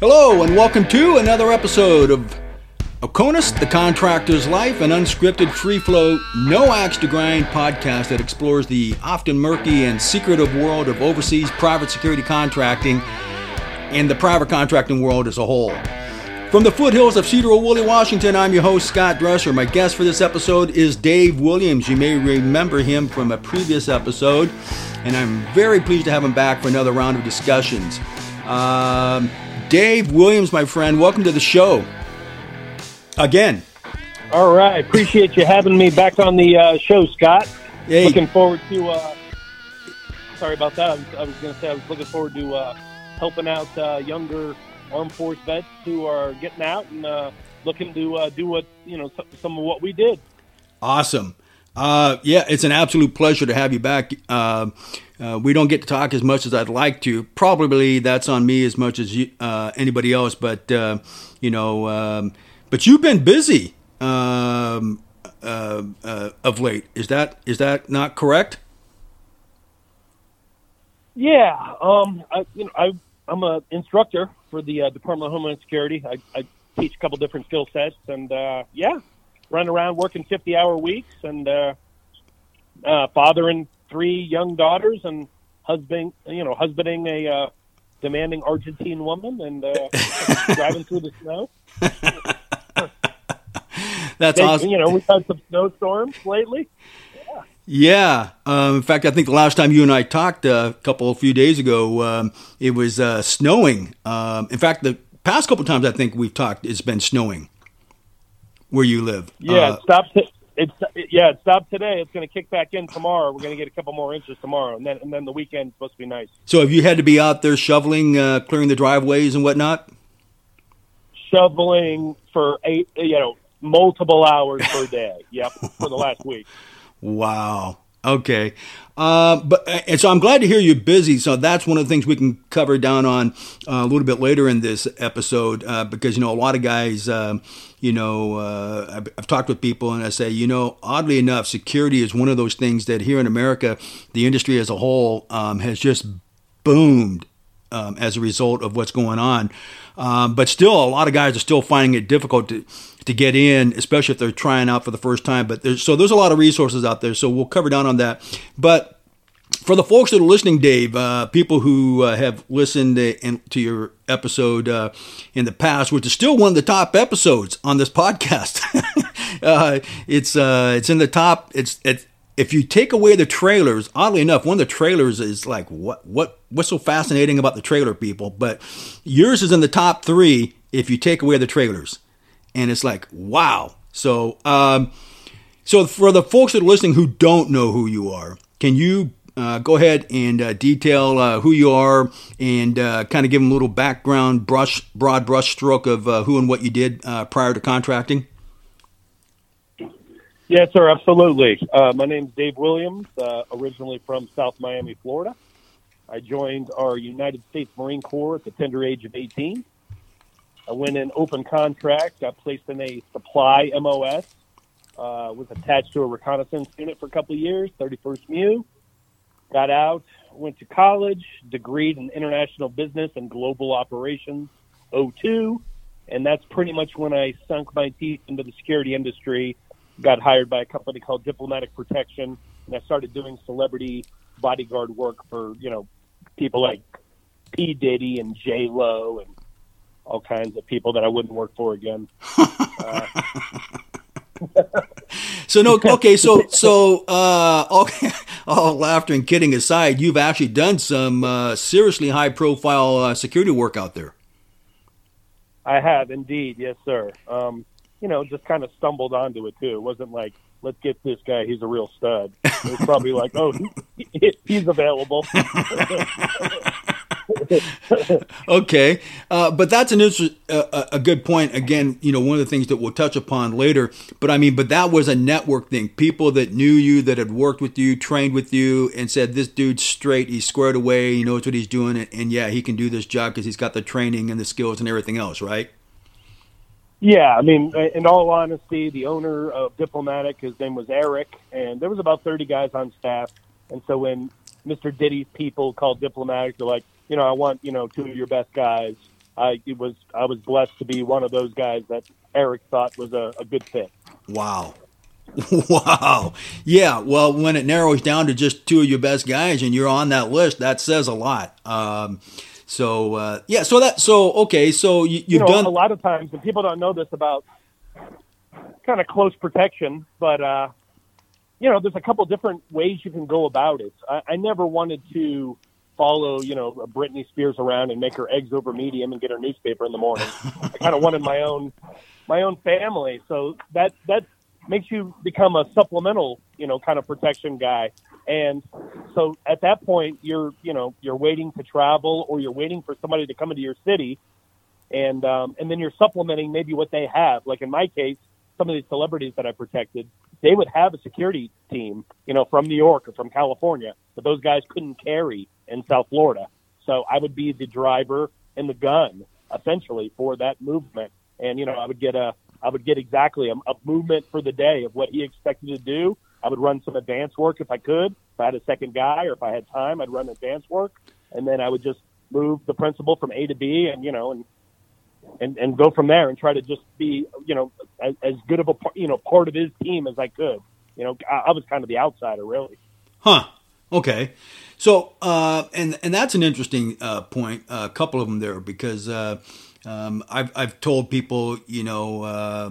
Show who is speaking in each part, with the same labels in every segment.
Speaker 1: Hello, and welcome to another episode of Oconus, the Contractor's Life, an unscripted, free flow, no axe to grind podcast that explores the often murky and secretive world of overseas private security contracting and the private contracting world as a whole. From the foothills of Cedarville, Washington, I'm your host, Scott Dresser. My guest for this episode is Dave Williams. You may remember him from a previous episode, and I'm very pleased to have him back for another round of discussions. Um, Dave Williams, my friend, welcome to the show. Again.
Speaker 2: All right. Appreciate you having me back on the uh, show, Scott.
Speaker 1: Hey.
Speaker 2: Looking forward to. Uh, sorry about that. I was, was going to say I was looking forward to uh, helping out uh, younger armed force vets who are getting out and uh, looking to uh, do what you know some, some of what we did.
Speaker 1: Awesome. Uh, yeah, it's an absolute pleasure to have you back. Uh, we don't get to talk as much as I'd like to. Probably that's on me as much as you, uh, anybody else. But uh, you know, um, but you've been busy um, uh, uh, of late. Is that is that not correct?
Speaker 2: Yeah. Um. I, you know, I I'm a instructor for the uh, Department of Homeland Security. I, I teach a couple different skill sets, and yeah, run around working 50 hour weeks, and fathering three young daughters, and husband, you know, husbanding a uh, demanding Argentine woman, and uh, driving through the snow.
Speaker 1: That's
Speaker 2: They-
Speaker 1: awesome.
Speaker 2: You know, we've had some snowstorms lately.
Speaker 1: Yeah. Um, in fact, I think the last time you and I talked uh, a couple, a few days ago, um, it was uh, snowing. Um, in fact, the past couple times I think we've talked, it's been snowing where you live.
Speaker 2: Yeah,
Speaker 1: Uh,
Speaker 2: it stopped. It's yeah, it stopped today. It's going to kick back in tomorrow. We're going to get a couple more inches tomorrow, and then and then the weekend's supposed to be nice.
Speaker 1: so have you had to be out there shoveling, uh, clearing the driveways and whatnot?
Speaker 2: shoveling for eight, you know, multiple hours per day. Yep, for the last week.
Speaker 1: Wow. Okay. Uh, but and so I'm glad to hear you're busy. So that's one of the things we can cover down on uh, a little bit later in this episode uh, because you know a lot of guys, um, you know, uh, I've, I've talked with people and I say, you know, oddly enough, security is one of those things that here in America, the industry as a whole um, has just boomed um, as a result of what's going on. Um, but still, a lot of guys are still finding it difficult to to get in, especially if they're trying out for the first time. But there's so there's a lot of resources out there. So we'll cover down on that. But for the folks that are listening, Dave, uh, people who uh, have listened to, in, to your episode uh, in the past, which is still one of the top episodes on this podcast. uh, it's uh, it's in the top. It's it's if you take away the trailers, oddly enough, one of the trailers is like what what what's so fascinating about the trailer people, but yours is in the top three if you take away the trailers, and it's like wow. So um, so for the folks that are listening who don't know who you are, can you uh, go ahead and uh, detail uh, who you are and uh, kind of give them a little background, brush, broad brush stroke of uh, who and what you did uh, prior to contracting?
Speaker 2: Yes, sir, absolutely. My name's Dave Williams, originally from South Miami, Florida. I joined our United States Marine Corps at the tender age of 18. I went in open contract, got placed in a supply MOS, was attached to a reconnaissance unit for a couple of years, 31st MU. Got out, went to college, degreed in international business and global operations, 02. And that's pretty much when I sunk my teeth into the security industry got hired by a company called Diplomatic Protection, and I started doing celebrity bodyguard work for you know people like P Diddy and J Lo and all kinds of people that I wouldn't work for again.
Speaker 1: Uh, So no, okay, so so uh, all, all laughter and kidding aside, you've actually done some uh, seriously high profile uh, security work out there.
Speaker 2: I have indeed, yes, sir. Um, you know, just kind of stumbled onto it too. It wasn't like, let's get this guy; he's a real stud. It was probably like, oh, he, he's available.
Speaker 1: Okay, uh, but that's an interest, uh, a- a good point. Again, you know, one of the things that we'll touch upon later. But I mean, but that was a network thing. People that knew you, that had worked with you, trained with you, and said, "This dude's straight. He's squared away. He knows what he's doing, and, and yeah, he can do this job because he's got the training and the skills and everything else." Right?
Speaker 2: Yeah, I mean, in all honesty, the owner of Diplomatic, his name was Eric, and there was about 30 guys on staff. And so when Mr. Diddy's people called Diplomatic, they're like, you know, I want, you know, two of your best guys. I it was I was blessed to be one of those guys that Eric thought was a, a good fit.
Speaker 1: Wow. Wow. Yeah. Well, when it narrows down to just two of your best guys and you're on that list, that says a lot. Um, so uh, yeah. So that. So okay. So you, you've
Speaker 2: you know,
Speaker 1: done
Speaker 2: a lot of times, and people don't know this about kind of close protection, but uh, you know, there's a couple different ways you can go about it. I, I never wanted to follow, you know, Britney Spears around and make her eggs over medium and get her newspaper in the morning. I kind of wanted my own my own family, so that that makes you become a supplemental, you know, kind of protection guy. And so at that point, you're, you know, you're waiting to travel or you're waiting for somebody to come into your city, and um, and then you're supplementing maybe what they have. Like in my case, some of these celebrities that I protected, they would have a security team, you know, from New York or from California, but those guys couldn't carry in South Florida. So I would be the driver and the gun essentially for that movement. And, you know, I would get a, I would get exactly a, a movement for the day of what he expected to do. I would run some advance work if I could. If I had a second guy or if I had time, I'd run advance work. And then I would just move the principal from A to B and, you know, and, and, and go from there and try to just be, you know, as, as good of a, part, you know, part of his team as I could. You know, I, I was kind of the outsider really.
Speaker 1: Huh. Okay. So, uh, and and that's an interesting uh, point. A couple of them there because uh, um, I've I've told people, you know, uh,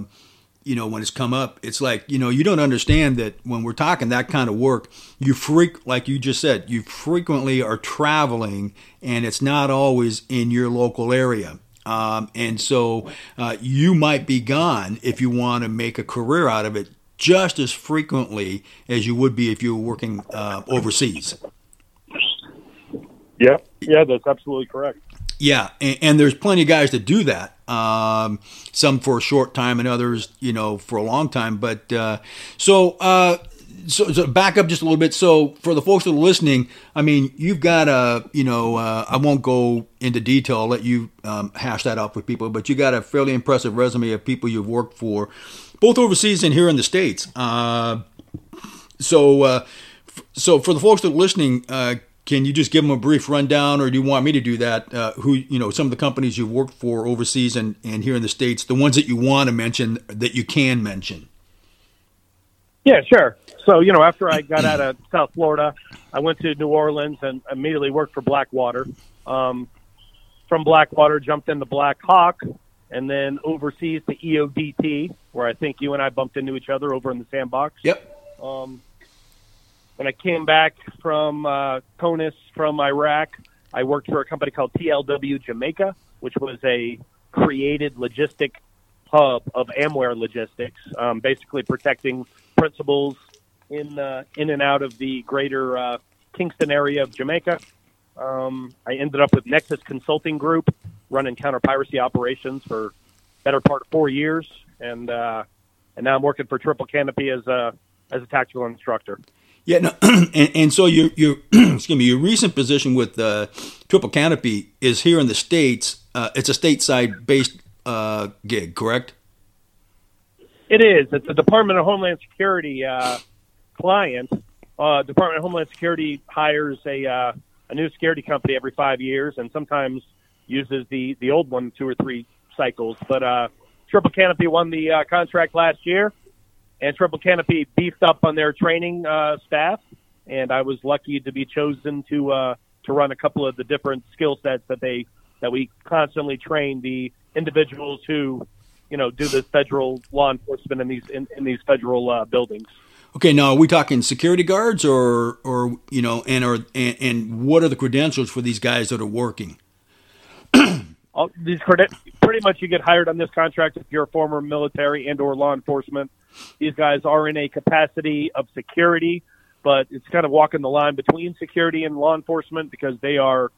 Speaker 1: you know, when it's come up, it's like you know, you don't understand that when we're talking that kind of work, you freak like you just said, you frequently are traveling, and it's not always in your local area. Um, and so uh, you might be gone if you want to make a career out of it just as frequently as you would be if you were working uh, overseas.
Speaker 2: Yeah, yeah, that's absolutely correct.
Speaker 1: Yeah, and, and, there's plenty of guys that do that. Um, some for a short time, and others, you know, for a long time. But uh, so, uh, so, so, back up just a little bit. So, for the folks that are listening, I mean, you've got a, you know, uh, I won't go into detail. I'll let you um, hash that out with people. But you got a fairly impressive resume of people you've worked for, both overseas and here in the states. Uh, so, uh, so for the folks that are listening uh, can you just give them a brief rundown, or do you want me to do that? Uh, who you know, some of the companies you've worked for overseas and, and here in the states, the ones that you want to mention that you can mention.
Speaker 2: Yeah, sure. So you know, after I got out of South Florida, I went to New Orleans and immediately worked for Blackwater. Um, from Blackwater, jumped into Black Hawk, and then overseas to EODT, where I think you and I bumped into each other over in the sandbox.
Speaker 1: Yep.
Speaker 2: Um, when I came back from uh, CONUS from Iraq, I worked for a company called TLW Jamaica, which was a created logistic hub of Amware logistics, um, basically protecting principals in uh, in and out of the greater uh, Kingston area of Jamaica. Um, I ended up with Nexus Consulting Group, running counter piracy operations for better part of four years, and uh, and now I'm working for Triple Canopy as a as a tactical instructor.
Speaker 1: Yeah, no, and, and, so your your excuse me, your recent position with uh, Triple Canopy is here in the states. Uh, it's a stateside based uh, gig, correct?
Speaker 2: It is. It's a Department of Homeland Security uh, client. Uh, Department of Homeland Security hires a uh, a new security company every five years, and sometimes uses the the old one two or three cycles. But Triple Canopy won the contract last year and Triple Canopy beefed up on their training uh, staff, and I was lucky to be chosen to uh, to run a couple of the different skill sets that they that we constantly train the individuals who you know do this federal law enforcement in these in, in these federal uh, buildings.
Speaker 1: Okay, now are we talking security guards or or you know and or and, and what are the credentials for these guys that are working?
Speaker 2: All, these credit pretty much you get hired on this contract if you're a former military and or law enforcement these guys are in a capacity of security, but it's kind of walking the line between security and law enforcement because they are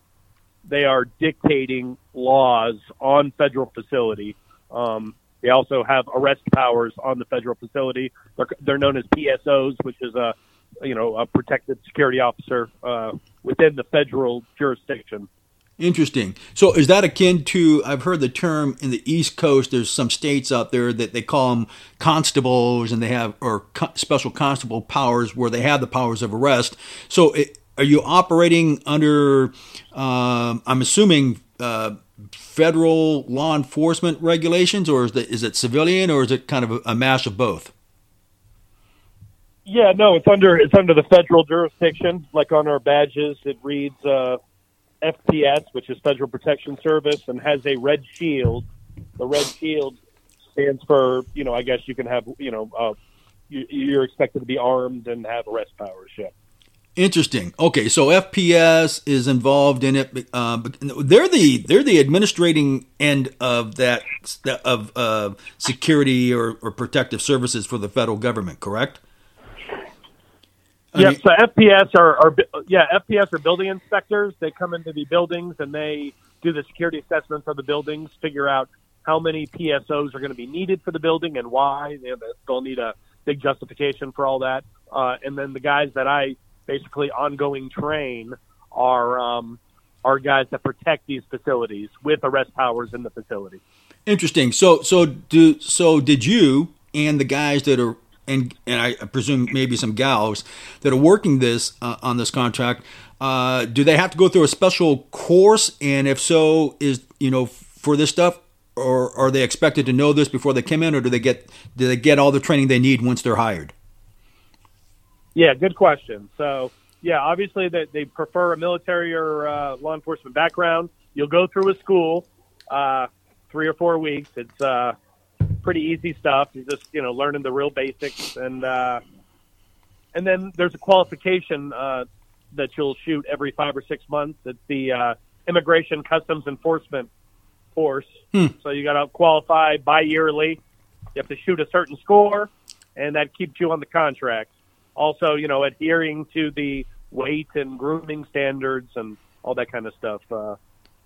Speaker 2: they are dictating laws on federal facility. Um, they also have arrest powers on the federal facility. They're, they're known as PSOs, which is a you know a protected security officer uh, within the federal jurisdiction.
Speaker 1: Interesting. So is that akin to? I've heard the term in the East Coast. There's some states out there that they call them constables, and they have or co- special constable powers where they have the powers of arrest. So it, are you operating under? Um, I'm assuming uh, federal law enforcement regulations, or is it is it civilian, or is it kind of a, a mash of both?
Speaker 2: Yeah, no, it's under it's under the federal jurisdiction. Like on our badges, it reads uh, FPS, which is Federal Protection Service, and has a red shield. The red shield stands for, you know, I guess you can have, you know, uh, you, you're expected to be armed and have arrest powers. Yeah.
Speaker 1: Interesting. Okay, so FPS is involved in it. Uh, they're the they're the administrating end of that of uh, security or, or protective services for the federal government, correct?
Speaker 2: Yeah, so FPS are, are yeah FPS are building inspectors. They come into the buildings and they do the security assessments of the buildings, figure out how many PSOs are going to be needed for the building and why. They'll need a big justification for all that. Uh, and then the guys that I basically ongoing train are um, are guys that protect these facilities with arrest powers in the facility.
Speaker 1: Interesting. So so do so did you and the guys that are and and I presume maybe some gals that are working this uh, on this contract. Uh, do they have to go through a special course? And if so, is you know for this stuff, or are they expected to know this before they come in, or do they get do they get all the training they need once they're hired?
Speaker 2: Yeah, good question. So yeah, obviously they, they prefer a military or uh, law enforcement background. You'll go through a school, uh, three or four weeks. It's uh, pretty easy stuff. You're just you know learning the real basics, and uh, and then there's a qualification uh, that you'll shoot every five or six months. It's the uh, Immigration Customs Enforcement course. Hmm. So you got to qualify bi-yearly. You have to shoot a certain score, and that keeps you on the contract. Also, you know, adhering to the weight and grooming standards and all that kind of stuff. Uh,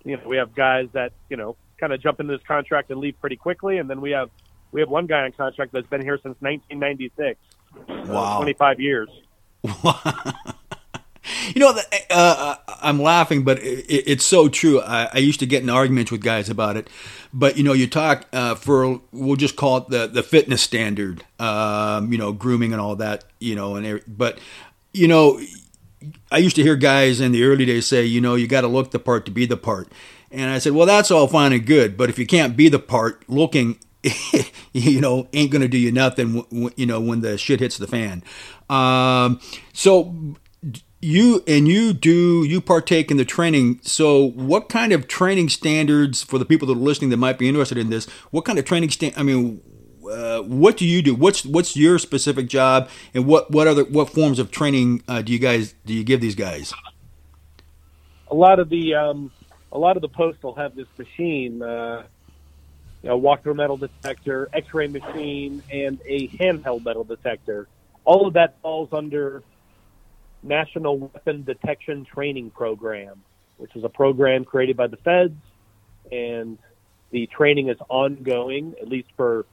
Speaker 2: you know, we have guys that you know kind of jump into this contract and leave pretty quickly, and then we have we have one guy on contract that's been here since 1996. Wow, 25 years.
Speaker 1: you know, uh, uh, I'm laughing, but it, it's so true. I, I, used to get in arguments with guys about it, but you know, you talk uh, for we'll just call it the the fitness standard, um, you know, grooming and all that, you know, and but you know, I used to hear guys in the early days say, you know, you got to look the part to be the part. And I said, well, that's all fine and good, but if you can't be the part, looking, you know, ain't to do you nothing, you know, when the shit hits the fan. Um, so you and you do you partake in the training. So what kind of training standards for the people that are listening that might be interested in this? What kind of training stand? I mean, uh, what do you do? What's what's your specific job, and what what other what forms of training uh, do you guys do you give these guys?
Speaker 2: A lot of the um, a lot of the posts will have this machine, uh, you know, walk-through metal detector, X-ray machine, and a handheld metal detector. All of that falls under National Weapon Detection Training Program, which is a program created by the feds, and the training is ongoing, at least for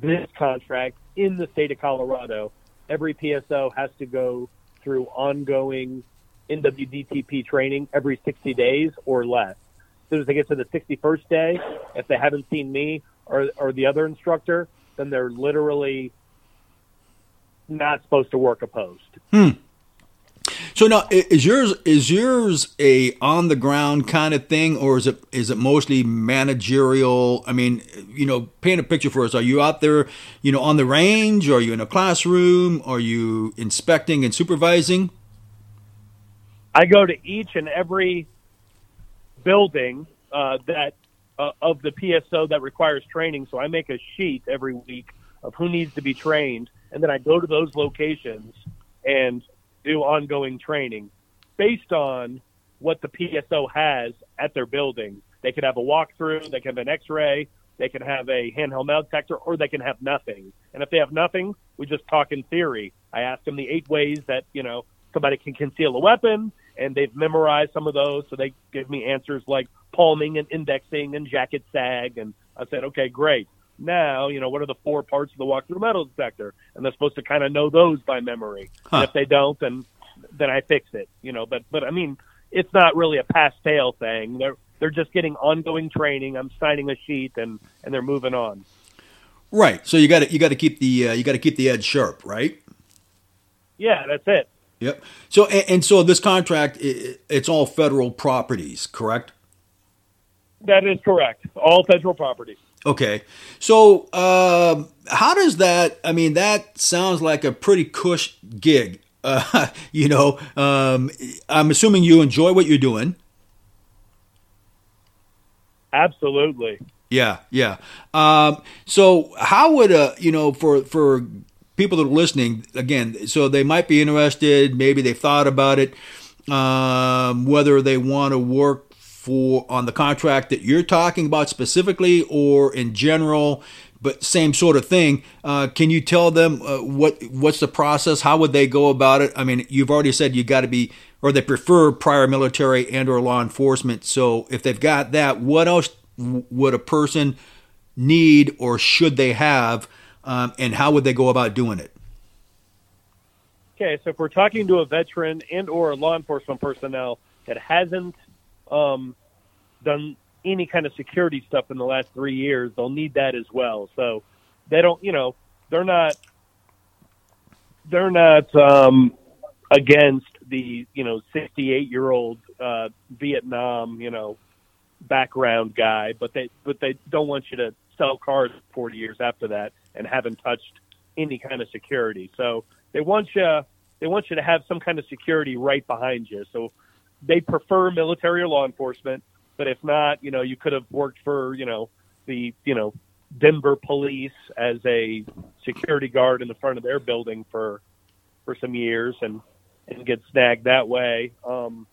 Speaker 2: this contract in the state of Colorado. Every PSO has to go through ongoing NWDTP training every 60 days or less. As soon as they get to the 61st day, if they haven't seen me or, or the other instructor, then they're literally not supposed to work a post.
Speaker 1: Hmm. So now, is yours is yours a on the ground kind of thing, or is it is it mostly managerial? I mean, you know, paint a picture for us. Are you out there, you know, on the range? Are you in a classroom? Are you inspecting and supervising?
Speaker 2: I go to each and every building uh, that uh, of the PSO that requires training. So I make a sheet every week of who needs to be trained, and then I go to those locations and do ongoing training based on what the PSO has at their building. They could have a walkthrough, they can have an X-ray, they can have a handheld metal detector, or they can have nothing. And if they have nothing, we just talk in theory. I ask them the eight ways that you know somebody can conceal a weapon and they've memorized some of those. So they give me answers like palming and indexing and jacket sag. And I said, okay, great. Now, you know, what are the four parts of the walk-through metal detector? And they're supposed to kind of know those by memory. Huh. And if they don't, then then I fix it. You know, but but I mean, it's not really a pass-fail thing. They're they're just getting ongoing training. I'm signing a sheet, and and they're moving on.
Speaker 1: Right. So you got to you got to keep the uh, you got to keep the edge sharp, right?
Speaker 2: Yeah, that's it.
Speaker 1: Yep. So and, and so this contract, it, it's all federal properties, correct?
Speaker 2: That is correct. All federal property.
Speaker 1: Okay. So, uh, how does that? I mean, that sounds like a pretty cush gig. Uh, you know, um, I'm assuming you enjoy what you're doing.
Speaker 2: Absolutely.
Speaker 1: Yeah, yeah. Um, so, how would a you know for for people that are listening again? So they might be interested. Maybe they've thought about it. Um, whether they want to work for on the contract that you're talking about specifically or in general but same sort of thing uh, can you tell them uh, what what's the process how would they go about it i mean you've already said you got to be or they prefer prior military and or law enforcement so if they've got that what else would a person need or should they have um, and how would they go about doing it
Speaker 2: okay so if we're talking to a veteran and or a law enforcement personnel that hasn't um, done any kind of security stuff in the last three years, they'll need that as well. So they don't, you know, they're not they're not um, against the you know 68 year old uh, Vietnam you know background guy, but they but they don't want you to sell cars 40 years after that and haven't touched any kind of security. So they want you they want you to have some kind of security right behind you. So they prefer military or law enforcement, but if not, you know, you could have worked for, you know, the, you know, Denver police as a security guard in the front of their building for, for some years and, and get snagged that way. Um,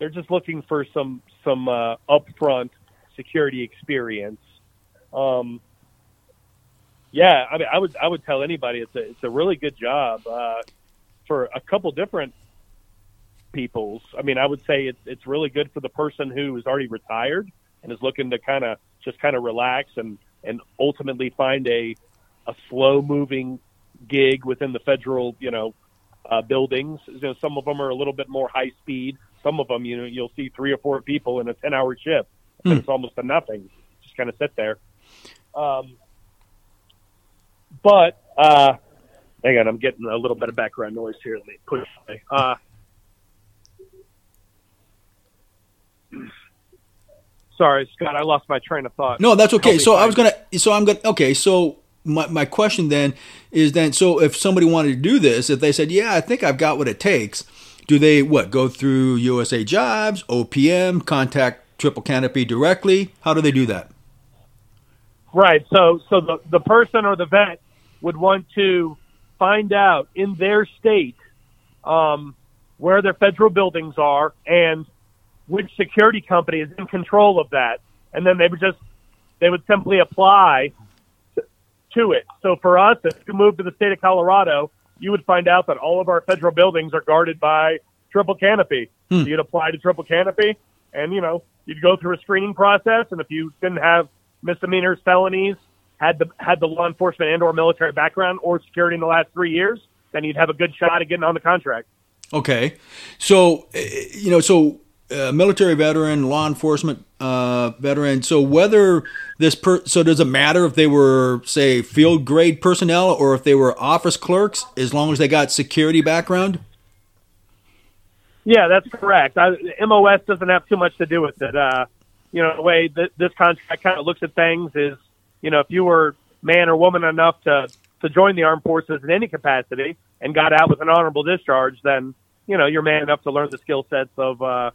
Speaker 2: they're just looking for some, some, uh, upfront security experience. Um, yeah, I mean, I would, I would tell anybody it's a, it's a really good job, uh, for a couple different people's. I mean, I would say it's it's really good for the person who is already retired and is looking to kind of just kind of relax and and ultimately find a a slow moving gig within the federal, you know, uh, buildings. You know, some of them are a little bit more high speed. Some of them, you know, you'll see three or four people in a ten hour shift. And It's almost a nothing. Just kind of sit there. Um, but uh, hang on, I'm getting a little bit of background noise here. Let me push. Uh, Sorry, Scott, I lost my train of thought.
Speaker 1: No, that's okay. So I was gonna. So I'm gonna. Okay, so my my question then is then so if somebody wanted to do this, if they said, yeah, I think I've got what it takes, do they what go through USA Jobs, OPM, contact Triple Canopy directly? How do they do that?
Speaker 2: Right. So so the the person or the vet would want to find out in their state um, where their federal buildings are and which security company is in control of that, and then they would just they would simply apply to it. So for us, if you move to the state of Colorado, you would find out that all of our federal buildings are guarded by triple canopy. Hmm. So you'd apply to triple canopy, and you know you'd go through a screening process, and if you didn't have misdemeanors, felonies, had the had the law enforcement and or military background or security in the last three years, then you'd have a good shot at getting on the contract.
Speaker 1: Okay, so eh, you know, so uh, military veteran, law enforcement uh, veteran. So whether this per- so does it matter if they were say field grade personnel or if they were office clerks, as long as they got security background.
Speaker 2: Yeah, that's correct. I, MOS doesn't have too much to do with it. Uh, you know, the way that this contract kind of looks at things is, you know, if you were man or woman enough to to join the armed forces in any capacity and got out with an honorable discharge, then you know you're man enough to learn the skill sets of uh,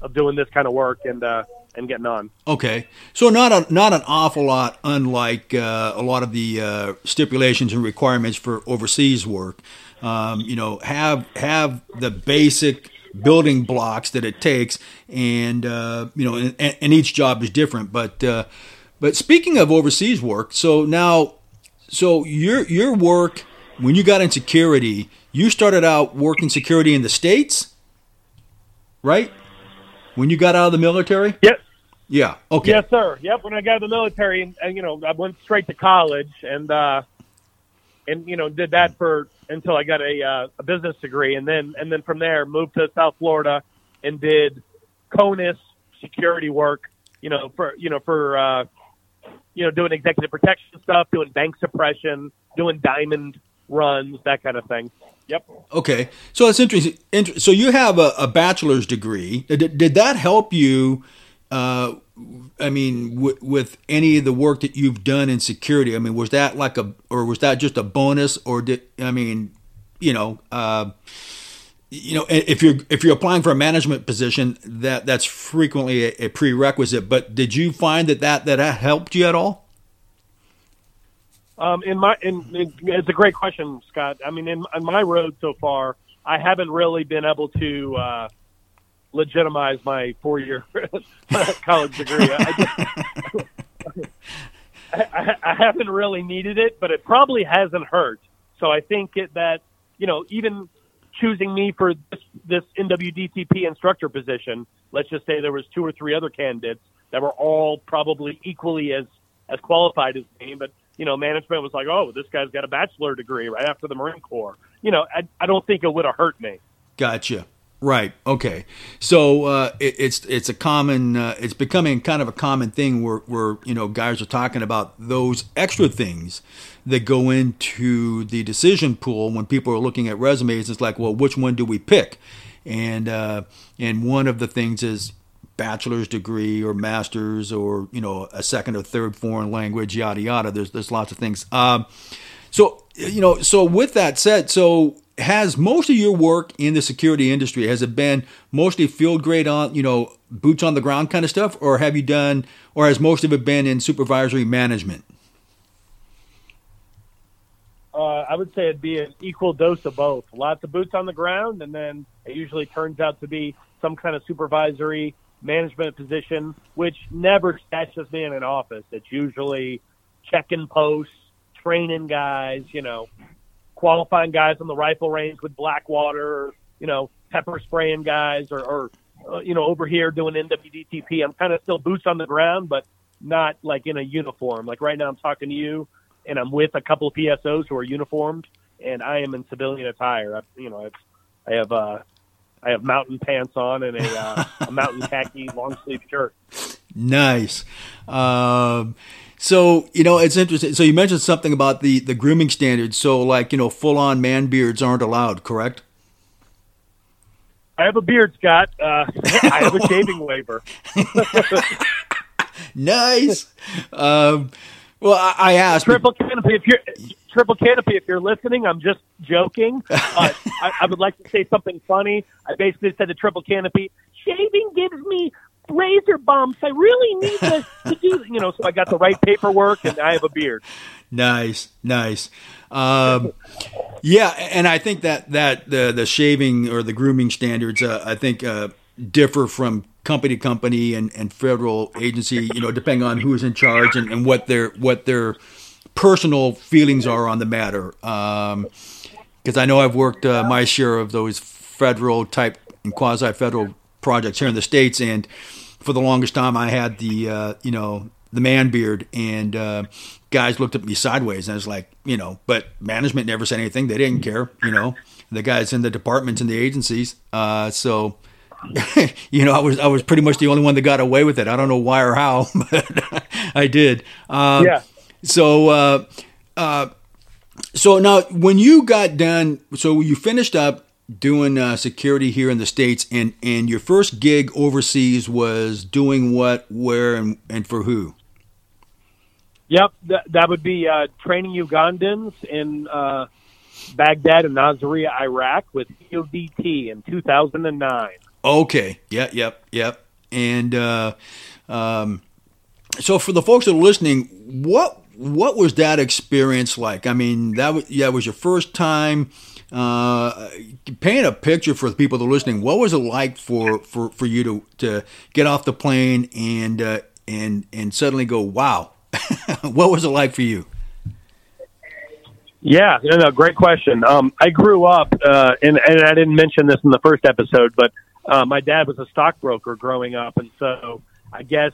Speaker 2: of doing this kind of work and uh, and getting on.
Speaker 1: Okay, so not a not an awful lot, unlike uh, a lot of the uh, stipulations and requirements for overseas work. Um, you know, have have the basic building blocks that it takes, and uh, you know, and, and, each job is different. But uh, but speaking of overseas work, so now, so your your work when you got in security, you started out working security in the states, right? When you got out of the military?
Speaker 2: Yep.
Speaker 1: Yeah. Okay.
Speaker 2: Yes, sir. Yep. When I got out of the military, and, and you know, I went straight to college, and uh, and you know, did that for until I got a uh, a business degree, and then and then from there moved to South Florida and did CONUS security work. You know, for you know for uh, you know doing executive protection stuff, doing bank suppression, doing diamond runs, that kind of thing. Yep.
Speaker 1: Okay, so it's interesting. So you have a, a bachelor's degree. Did, did that help you uh, I mean, w- with any of the work that you've done in security, I mean, was that like a, or was that just a bonus, or did I mean, you know, uh, you know, if you're if you're applying for a management position, that that's frequently a, a prerequisite. But did you find that that that helped you at all?
Speaker 2: Um, in my, in, in, it's a great question, Scott. I mean, in, in my road so far, I haven't really been able to uh, legitimize my four-year college degree. I, just, I, I, haven't really needed it, but it probably hasn't hurt. So I think it, that you know, even choosing me for this, this NWDTP instructor position, let's just say there was two or three other candidates that were all probably equally as as qualified as me, but you know, management was like, "Oh, this guy's got a bachelor degree right after the Marine Corps." You know, I, I don't think it would have hurt me.
Speaker 1: Gotcha. Right. Okay. So uh, it, it's it's a common uh, it's becoming kind of a common thing where where you know guys are talking about those extra things that go into the decision pool when people are looking at resumes. It's like, well, which one do we pick? And uh, and one of the things is bachelor's degree or master's or you know a second or third foreign language, yada yada. There's there's lots of things. Um, so you know, so with that said, so has most of your work in the security industry. Has it been mostly field grade on you know boots on the ground kind of stuff or have you done or has most of it been in supervisory management?
Speaker 2: Uh, i would say it'd be an equal dose of both. Lots of boots on the ground and then it usually turns out to be some kind of supervisory management position which never stashes me in an office. It's usually checking posts training guys you know qualifying guys on the rifle range with Blackwater, or, you know, pepper spraying guys, or, or uh, you know, over here doing NWDTP. I'm kind of still boots on the ground, but not like in a uniform. Like right now, I'm talking to you, and I'm with a couple of PSOs who are uniformed, and I am in civilian attire. I, you know, I, I have uh, I have mountain pants on and a, uh, a mountain khaki long sleeve shirt.
Speaker 1: Nice. Um, so you know it's interesting. So you mentioned something about the the grooming standards. So like you know full on man beards aren't allowed, correct?
Speaker 2: I have a beard, Scott. Uh, I have a shaving waiver.
Speaker 1: nice. Um, well, I, I asked
Speaker 2: triple canopy. If you're triple canopy, if you're listening, I'm just joking. Uh, I, I would like to say something funny. I basically said the triple canopy, shaving gives me razor bumps. I really need to, to do, you know, so I got the right paperwork and I have a beard.
Speaker 1: Nice, nice. Um, yeah, and I think that that the the shaving or the grooming standards, uh, I think, uh, differ from company to company and, and federal agency. You know, depending on who's in charge and, and what their what their personal feelings are on the matter. Because um, I know I've worked uh, my share of those federal type and quasi federal projects here in the states, and for the longest time I had the uh, you know the man beard, and uh, guys looked at me sideways, and I was like, you know, but management never said anything; they didn't care, you know. The guys in the departments and the agencies, uh, so. you know, I was I was pretty much the only one that got away with it. I don't know why or how, but I did. Um, yeah. So, uh, uh, so now when you got done, so you finished up doing uh, security here in the states, and and your first gig overseas was doing what, where, and and for who?
Speaker 2: Yep, that, that would be uh, training Ugandans in uh, Baghdad and Nasiriyah, Iraq, with EODT in 2009.
Speaker 1: Okay. Yep. Yep. Yep. And uh, um, so, for the folks that are listening, what what was that experience like? I mean, that was yeah, it was your first time uh, paint a picture for the people that are listening. What was it like for, for, for you to, to get off the plane and uh, and and suddenly go, wow? what was it like for you?
Speaker 2: Yeah, no, no great question. Um, I grew up, uh, and, and I didn't mention this in the first episode, but uh, my dad was a stockbroker growing up, and so I guess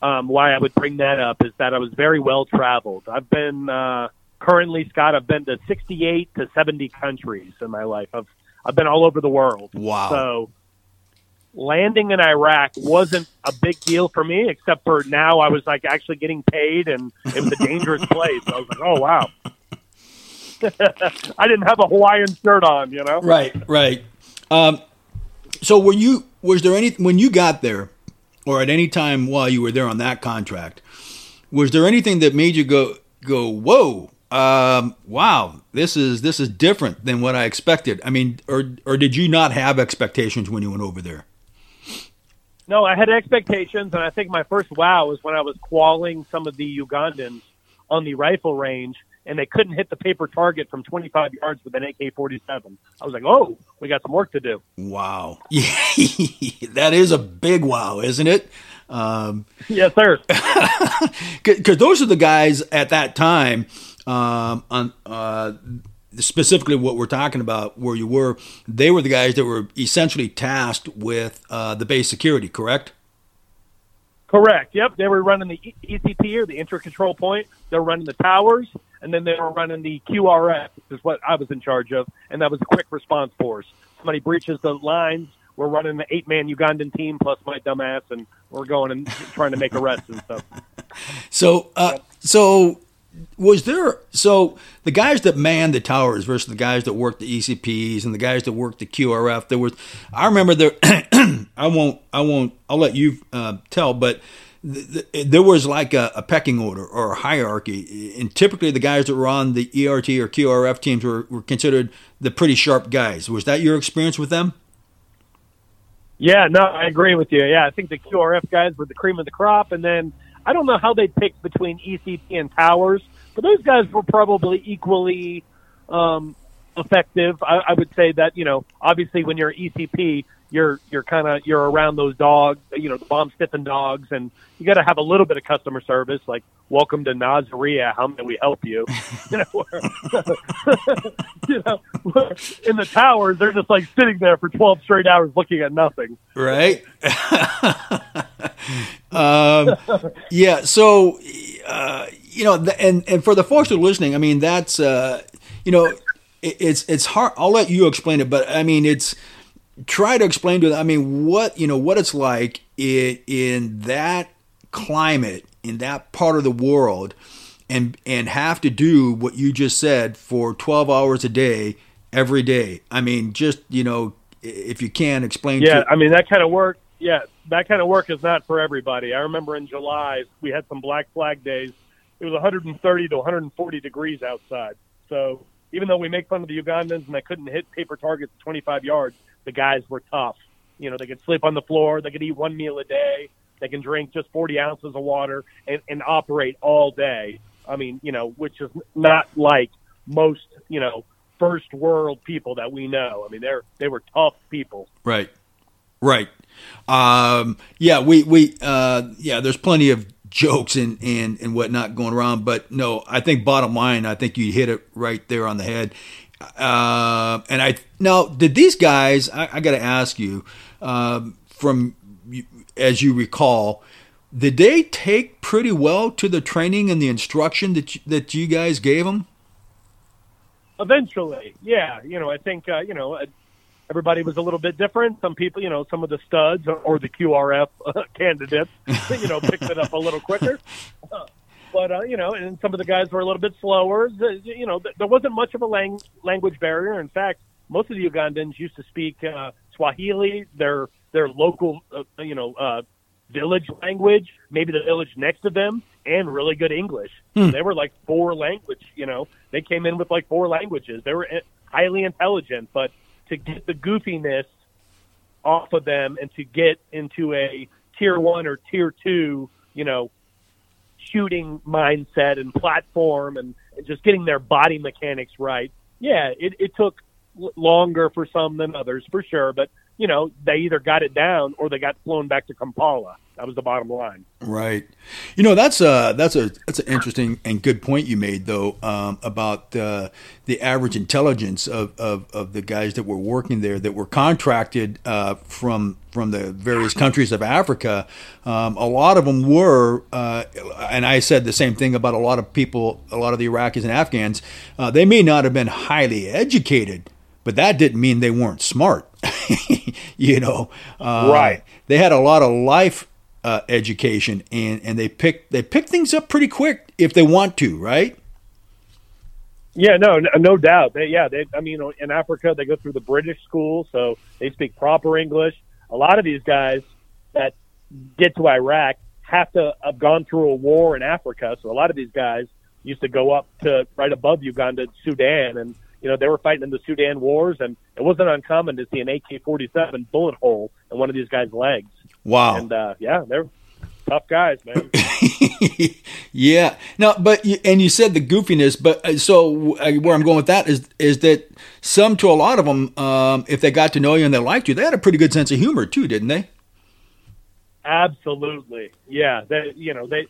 Speaker 2: um, why I would bring that up is that I was very well traveled. I've been uh, currently, Scott, I've been to 68 to 70 countries in my life. I've I've been all over the world.
Speaker 1: Wow.
Speaker 2: So landing in Iraq wasn't a big deal for me, except for now I was like actually getting paid, and it was a dangerous place. I was like, oh wow. I didn't have a Hawaiian shirt on, you know.
Speaker 1: Right, right. Um, so, were you? Was there any when you got there? or at any time while you were there on that contract, was there anything that made you go go whoa? Um, wow, this is this is different than what I expected. I mean, or or did you not have expectations when you went over there?
Speaker 2: No, I had expectations, and I think my first wow was when I was qualing some of the Ugandans on the rifle range, and they couldn't hit the paper target from 25 yards with an AK-47. I was like, "Oh, we got some work to do."
Speaker 1: Wow, that is a big wow, isn't it?
Speaker 2: Um, yes, sir.
Speaker 1: Because those are the guys at that time. Um, on uh, specifically what we're talking about, where you were, they were the guys that were essentially tasked with uh, the base security, correct?
Speaker 2: Correct. Yep, they were running the ECP or the entry control point. They were running the towers, and then they were running the QRF, which is what I was in charge of, and that was a quick response force. Somebody breaches the lines, we're running the eight man Ugandan team plus my dumbass, and we're going and trying to make arrests and stuff.
Speaker 1: So, uh, so was there so the guys that manned the towers versus the guys that worked the ECPs and the guys that worked the QRF there was I remember there I won't I won't I'll let you uh, tell but th- th- there was like a, a, pecking order or a hierarchy. And typically the guys that were on the ERT or QRF teams were, were considered the pretty sharp guys. Was that your experience with them?
Speaker 2: Yeah no I agree with you. Yeah I think the QRF guys were the cream of the crop and then I don't know how they picked between ECP and Towers, but those guys were probably equally um, effective. I, I would say that you know, obviously, when you're ECP, you're you're kind of you're around those dogs, you know, the bomb stiffened dogs, and you got to have a little bit of customer service, like "Welcome to Nasiriyah. How may we help you?" you know, you know, in the towers, they're just like sitting there for twelve straight hours looking at nothing.
Speaker 1: Right. um, yeah. So, uh, you know, and and for the folks who are listening, I mean, that's uh, you know, it's it's hard. I'll let you explain it, but I mean, it's try to explain to them. I mean, what you know, what it's like in in that climate in that part of the world, and and have to do what you just said for twelve hours a day every day. I mean, just you know, if you can explain.
Speaker 2: Yeah, to- I mean that kind of work. Yeah, that kind of work is not for everybody. I remember in July we had some Black Flag days. It was 130 to 140 degrees outside. So even though we make fun of the Ugandans and they couldn't hit paper targets 25 yards, the guys were tough. You know, they could sleep on the floor, they could eat one meal a day, they can drink just 40 ounces of water and, and operate all day. I mean, you know, which is not like most, you know, first world people that we know. I mean, they're they were tough people.
Speaker 1: Right. Right. Um, yeah, we we uh, yeah, there's plenty of jokes and, and and whatnot going around, but no, I think bottom line, I think you hit it right there on the head. Uh, and I now did these guys? I, I got to ask you um, from as you recall. Did they take pretty well to the training and the instruction that you, that you guys gave them?
Speaker 2: Eventually, yeah. You know, I think uh, you know everybody was a little bit different. Some people, you know, some of the studs or the QRF uh, candidates, you know, picked it up a little quicker. Uh, but uh, you know, and some of the guys were a little bit slower. You know, there wasn't much of a lang- language barrier. In fact, most of the Ugandans used to speak uh, Swahili, their their local, uh, you know, uh, village language, maybe the village next to them, and really good English. Hmm. They were like four language. You know, they came in with like four languages. They were uh, highly intelligent, but to get the goofiness off of them and to get into a tier one or tier two, you know, shooting mindset and platform and, and just getting their body mechanics right. Yeah, it, it took longer for some than others for sure, but you know, they either got it down or they got flown back to Kampala. That was the bottom line.
Speaker 1: Right. You know, that's a that's a that's an interesting and good point you made though um, about uh, the average intelligence of, of, of, the guys that were working there that were contracted uh, from from the various countries of Africa. Um, a lot of them were, uh, and I said the same thing about a lot of people, a lot of the Iraqis and Afghans. Uh, they may not have been highly educated, but that didn't mean they weren't smart. you know,
Speaker 2: uh, right?
Speaker 1: They had a lot of life uh, education, and and they pick they pick things up pretty quick if they want to, right?
Speaker 2: Yeah, no, no doubt. They, yeah, they. I mean, in Africa, they go through the British school, so they speak proper English. A lot of these guys that get to Iraq have to have gone through a war in Africa. So a lot of these guys used to go up to right above Uganda, Sudan, and you know they were fighting in the Sudan wars, and it wasn't uncommon to see an AK-47 bullet hole in one of these guys' legs.
Speaker 1: Wow.
Speaker 2: And uh, yeah, they're tough guys, man.
Speaker 1: yeah. No, but you, and you said the goofiness, but uh, so uh, where I'm going with that is is that some to a lot of them, um, if they got to know you and they liked you, they had a pretty good sense of humor too, didn't they?
Speaker 2: Absolutely. Yeah. They, you know, they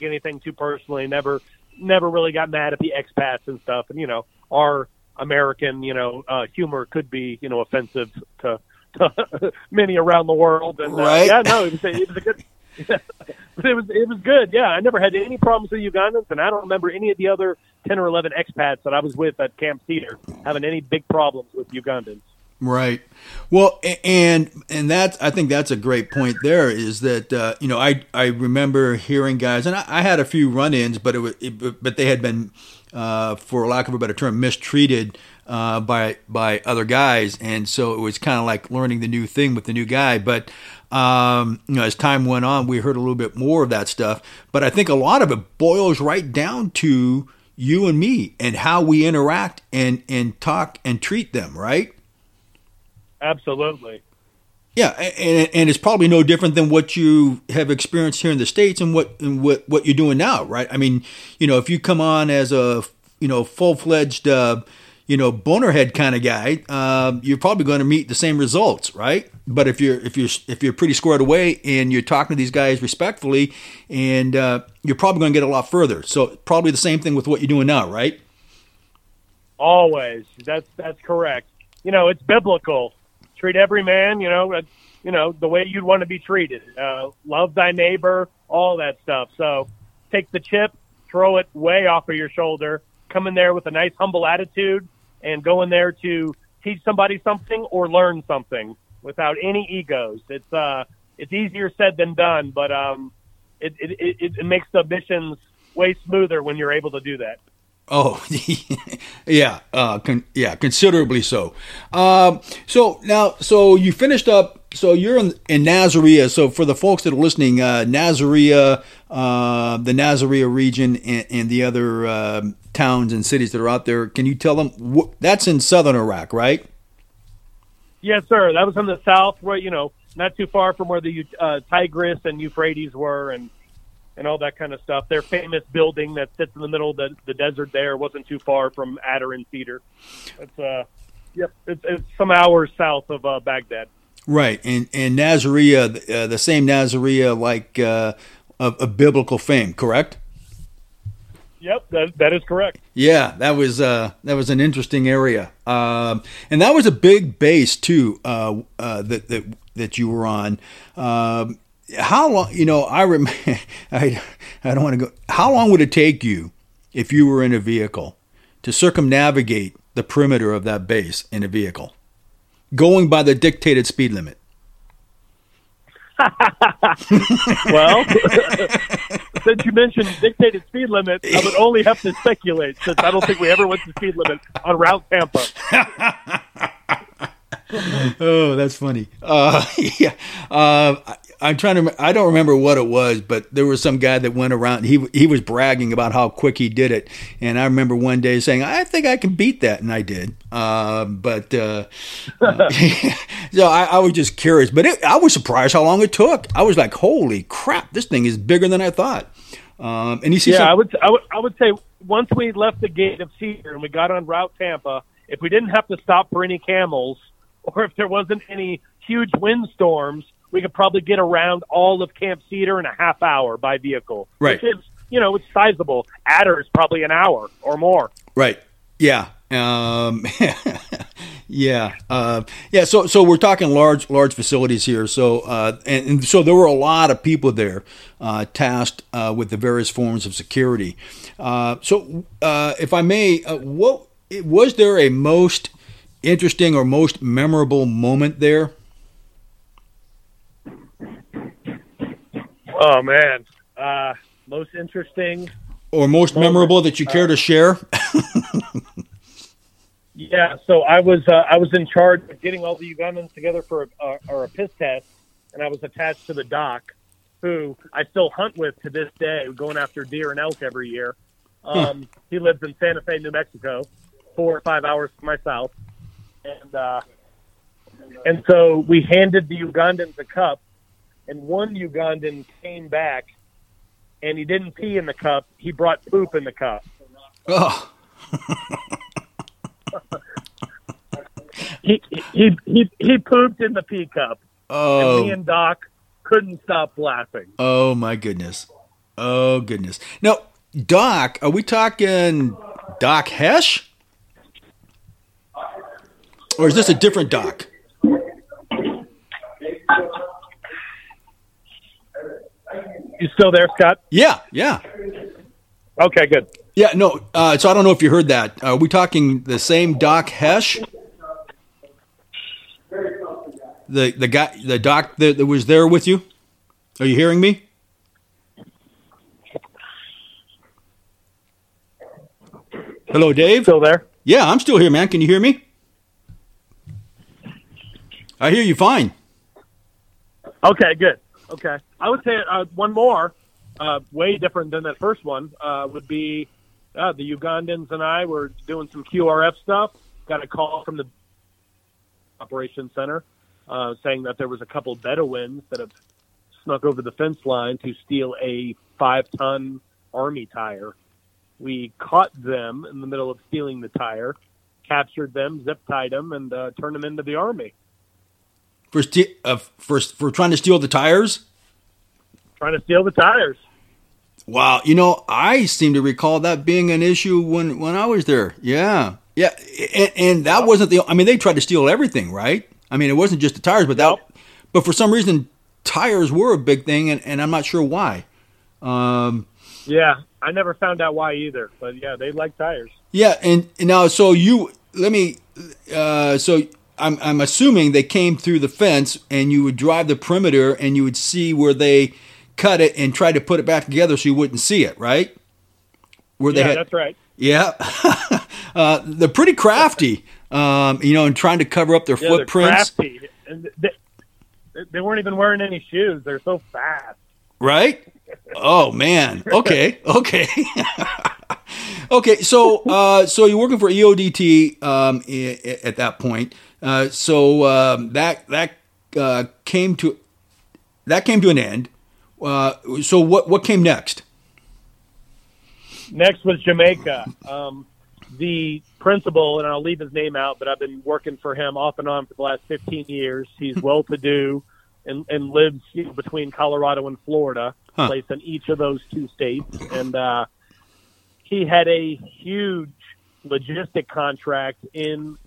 Speaker 2: anything too personally. Never, never really got mad at the expats and stuff. And you know, our American, you know, uh, humor could be, you know, offensive to, to many around the world. And uh,
Speaker 1: Right.
Speaker 2: yeah, no, it was, a, it was a good. but it was it was good. Yeah, I never had any problems with Ugandans, and I don't remember any of the other ten or eleven expats that I was with at Camp Cedar having any big problems with Ugandans.
Speaker 1: Right. Well, and and that's I think that's a great point. There is that uh, you know I I remember hearing guys, and I, I had a few run-ins, but it was it, but they had been, uh, for lack of a better term, mistreated uh, by by other guys, and so it was kind of like learning the new thing with the new guy. But um, you know, as time went on, we heard a little bit more of that stuff. But I think a lot of it boils right down to you and me and how we interact and and talk and treat them. Right.
Speaker 2: Absolutely.
Speaker 1: Yeah, and and it's probably no different than what you have experienced here in the states and what and what what you're doing now, right? I mean, you know, if you come on as a you know full fledged uh, you know bonerhead kind of guy, uh, you're probably going to meet the same results, right? But if you're if you're if you're pretty squared away and you're talking to these guys respectfully, and uh, you're probably going to get a lot further. So probably the same thing with what you're doing now, right?
Speaker 2: Always. That's that's correct. You know, it's biblical. Treat every man, you know, you know, the way you'd want to be treated. Uh, love thy neighbor, all that stuff. So take the chip, throw it way off of your shoulder, come in there with a nice humble attitude and go in there to teach somebody something or learn something without any egos. It's uh it's easier said than done, but um it it, it, it makes the missions way smoother when you're able to do that.
Speaker 1: Oh, yeah, uh, con- yeah, considerably so. Um, so now, so you finished up. So you're in, in Nasiriyah. So for the folks that are listening, uh, Nasiriyah, uh, the Nasiriyah region, and, and the other um towns and cities that are out there, can you tell them wh- that's in southern Iraq, right?
Speaker 2: Yes, sir. That was in the south, where you know, not too far from where the uh, Tigris and Euphrates were, and and all that kind of stuff. Their famous building that sits in the middle of the, the desert there wasn't too far from Adder and Cedar. It's uh, yep, it's, it's some hours south of uh, Baghdad.
Speaker 1: Right, and and Nasiriyah, uh, the same Nazaria like uh, of, of biblical fame, correct?
Speaker 2: Yep, that, that is correct.
Speaker 1: Yeah, that was uh, that was an interesting area, um, and that was a big base too uh, uh, that that that you were on. Um, how long? You know, I rem- I I don't want to go. How long would it take you if you were in a vehicle to circumnavigate the perimeter of that base in a vehicle, going by the dictated speed limit?
Speaker 2: Well, since you mentioned dictated speed limit, I would only have to speculate since I don't think we ever went to speed limit on Route Tampa.
Speaker 1: Oh, that's funny. Uh, yeah, uh, I'm trying to. I don't remember what it was, but there was some guy that went around. He he was bragging about how quick he did it, and I remember one day saying, "I think I can beat that," and I did. Uh, but uh, so I, I was just curious. But it, I was surprised how long it took. I was like, "Holy crap! This thing is bigger than I thought." Um, and you see,
Speaker 2: Yeah,
Speaker 1: some-
Speaker 2: I would, I would, I would say once we left the gate of Cedar and we got on Route Tampa, if we didn't have to stop for any camels, or if there wasn't any huge windstorms, we could probably get around all of Camp Cedar in a half hour by vehicle.
Speaker 1: Right.
Speaker 2: Which is, you know, it's sizable. Adder is probably an hour or more.
Speaker 1: Right. Yeah. Um, yeah. Uh, yeah. So, so we're talking large, large facilities here. So, uh, and, and so there were a lot of people there, uh, tasked, uh, with the various forms of security. Uh, so, uh, if I may, uh, what, was there a most interesting or most memorable moment there?
Speaker 2: Oh man, uh, most interesting.
Speaker 1: Or most memorable that you care to share?
Speaker 2: Yeah, so I was uh, I was in charge of getting all the Ugandans together for a, a, or a piss test, and I was attached to the doc, who I still hunt with to this day, going after deer and elk every year. Um, He lives in Santa Fe, New Mexico, four or five hours to my south, and uh, and so we handed the Ugandans a cup, and one Ugandan came back, and he didn't pee in the cup; he brought poop in the cup.
Speaker 1: Oh,
Speaker 2: He he he he pooped in the pee cup, and me
Speaker 1: oh,
Speaker 2: and Doc couldn't stop laughing.
Speaker 1: oh my goodness. Oh goodness. Now, Doc, are we talking Doc Hesh? Or is this a different Doc?
Speaker 2: You still there, Scott?
Speaker 1: Yeah, yeah.
Speaker 2: Okay, good.
Speaker 1: Yeah, no. Uh, so I don't know if you heard that. Are we talking the same Doc Hesh? The the guy, the doc that, that was there with you. Are you hearing me? Hello, Dave.
Speaker 2: Still there?
Speaker 1: Yeah, I'm still here, man. Can you hear me? I hear you fine.
Speaker 2: Okay, good. Okay, I would say uh, one more, uh, way different than that first one, uh, would be uh, the Ugandans and I were doing some QRF stuff. Got a call from the operations center uh, saying that there was a couple Bedouins that have snuck over the fence line to steal a five-ton army tire. We caught them in the middle of stealing the tire, captured them, zip tied them, and uh, turned them into the army.
Speaker 1: For sti- uh, for for trying to steal the tires.
Speaker 2: Trying to steal the tires.
Speaker 1: Wow, you know, I seem to recall that being an issue when when I was there. Yeah, yeah, and, and that wasn't the. I mean, they tried to steal everything, right? I mean, it wasn't just the tires, but that.
Speaker 2: Nope.
Speaker 1: But for some reason, tires were a big thing, and, and I'm not sure why. Um,
Speaker 2: Yeah, I never found out why either. But yeah, they like tires.
Speaker 1: yeah, and, and now so you let me. Uh, so I'm I'm assuming they came through the fence, and you would drive the perimeter, and you would see where they cut it and try to put it back together, so you wouldn't see it, right? Where they
Speaker 2: Yeah,
Speaker 1: had,
Speaker 2: that's right.
Speaker 1: Yeah, uh, they're pretty crafty, um, you know, and trying to cover up their
Speaker 2: Yeah,
Speaker 1: footprints,
Speaker 2: crafty. And they, they weren't even wearing any shoes. They're so fast.
Speaker 1: right? Oh man. Okay. Okay. okay. So, uh, so you're working for EODT um, at that point. Uh, so um, that that uh, came to that came to an end. Uh, so what what came next?
Speaker 2: Next was Jamaica. Um, the principal, and I'll leave his name out, but I've been working for him off and on for the last 15 years. He's well to do and, and lives you know, between Colorado and Florida,
Speaker 1: Huh.
Speaker 2: placed in each of those two states. And uh, he had a huge logistic contract in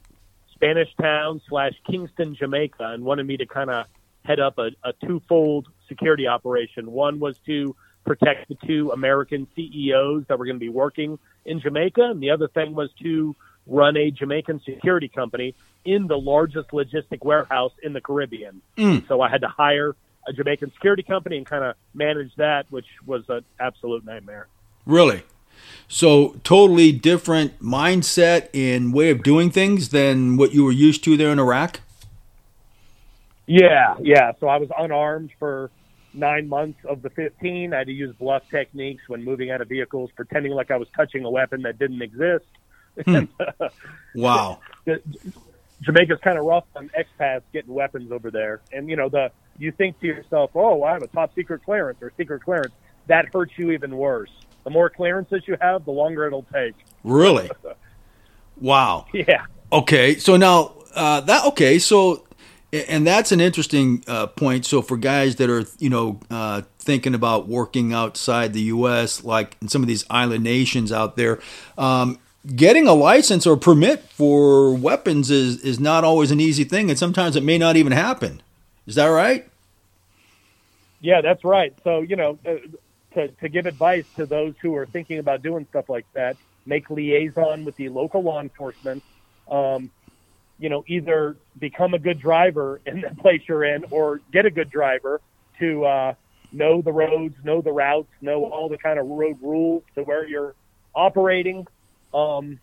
Speaker 2: Spanish Town slash Kingston, Jamaica, and wanted me to kind of head up a, a twofold security operation. One was to protect the two American CEOs that were going to be working in Jamaica, and the other thing was to run a Jamaican security company in the largest logistic warehouse in the Caribbean. Mm. So I had to hire a Jamaican security company and kind of manage that, which was an absolute nightmare.
Speaker 1: Really? So totally different mindset and way of doing things than what you were used to there in Iraq.
Speaker 2: Yeah, yeah. So I was unarmed for nine months of the 15. I had to use bluff techniques when moving out of vehicles, pretending like I was touching a weapon that didn't exist.
Speaker 1: Hmm.
Speaker 2: Wow. Jamaica's kind of rough on expats getting weapons over there, and you know the you think to yourself, "Oh, I have a top secret clearance or secret clearance." That hurts you even worse. The more clearances you have, the longer it'll take.
Speaker 1: Really? Wow.
Speaker 2: Yeah.
Speaker 1: Okay. So now uh, that okay. So and that's an interesting uh, point. So for guys that are you know uh, thinking about working outside the U.S., like in some of these island nations out there, um, getting a license or permit for weapons is is not always an easy thing, and sometimes it may not even happen. Is that right?
Speaker 2: Yeah, that's right. So, you know, uh, to, to give advice to those who are thinking about doing stuff like that, make liaison with the local law enforcement. Um, you know, either become a good driver in the place you're in or get a good driver to uh, know the roads, know the routes, know all the kind of road rules to where you're operating. Um,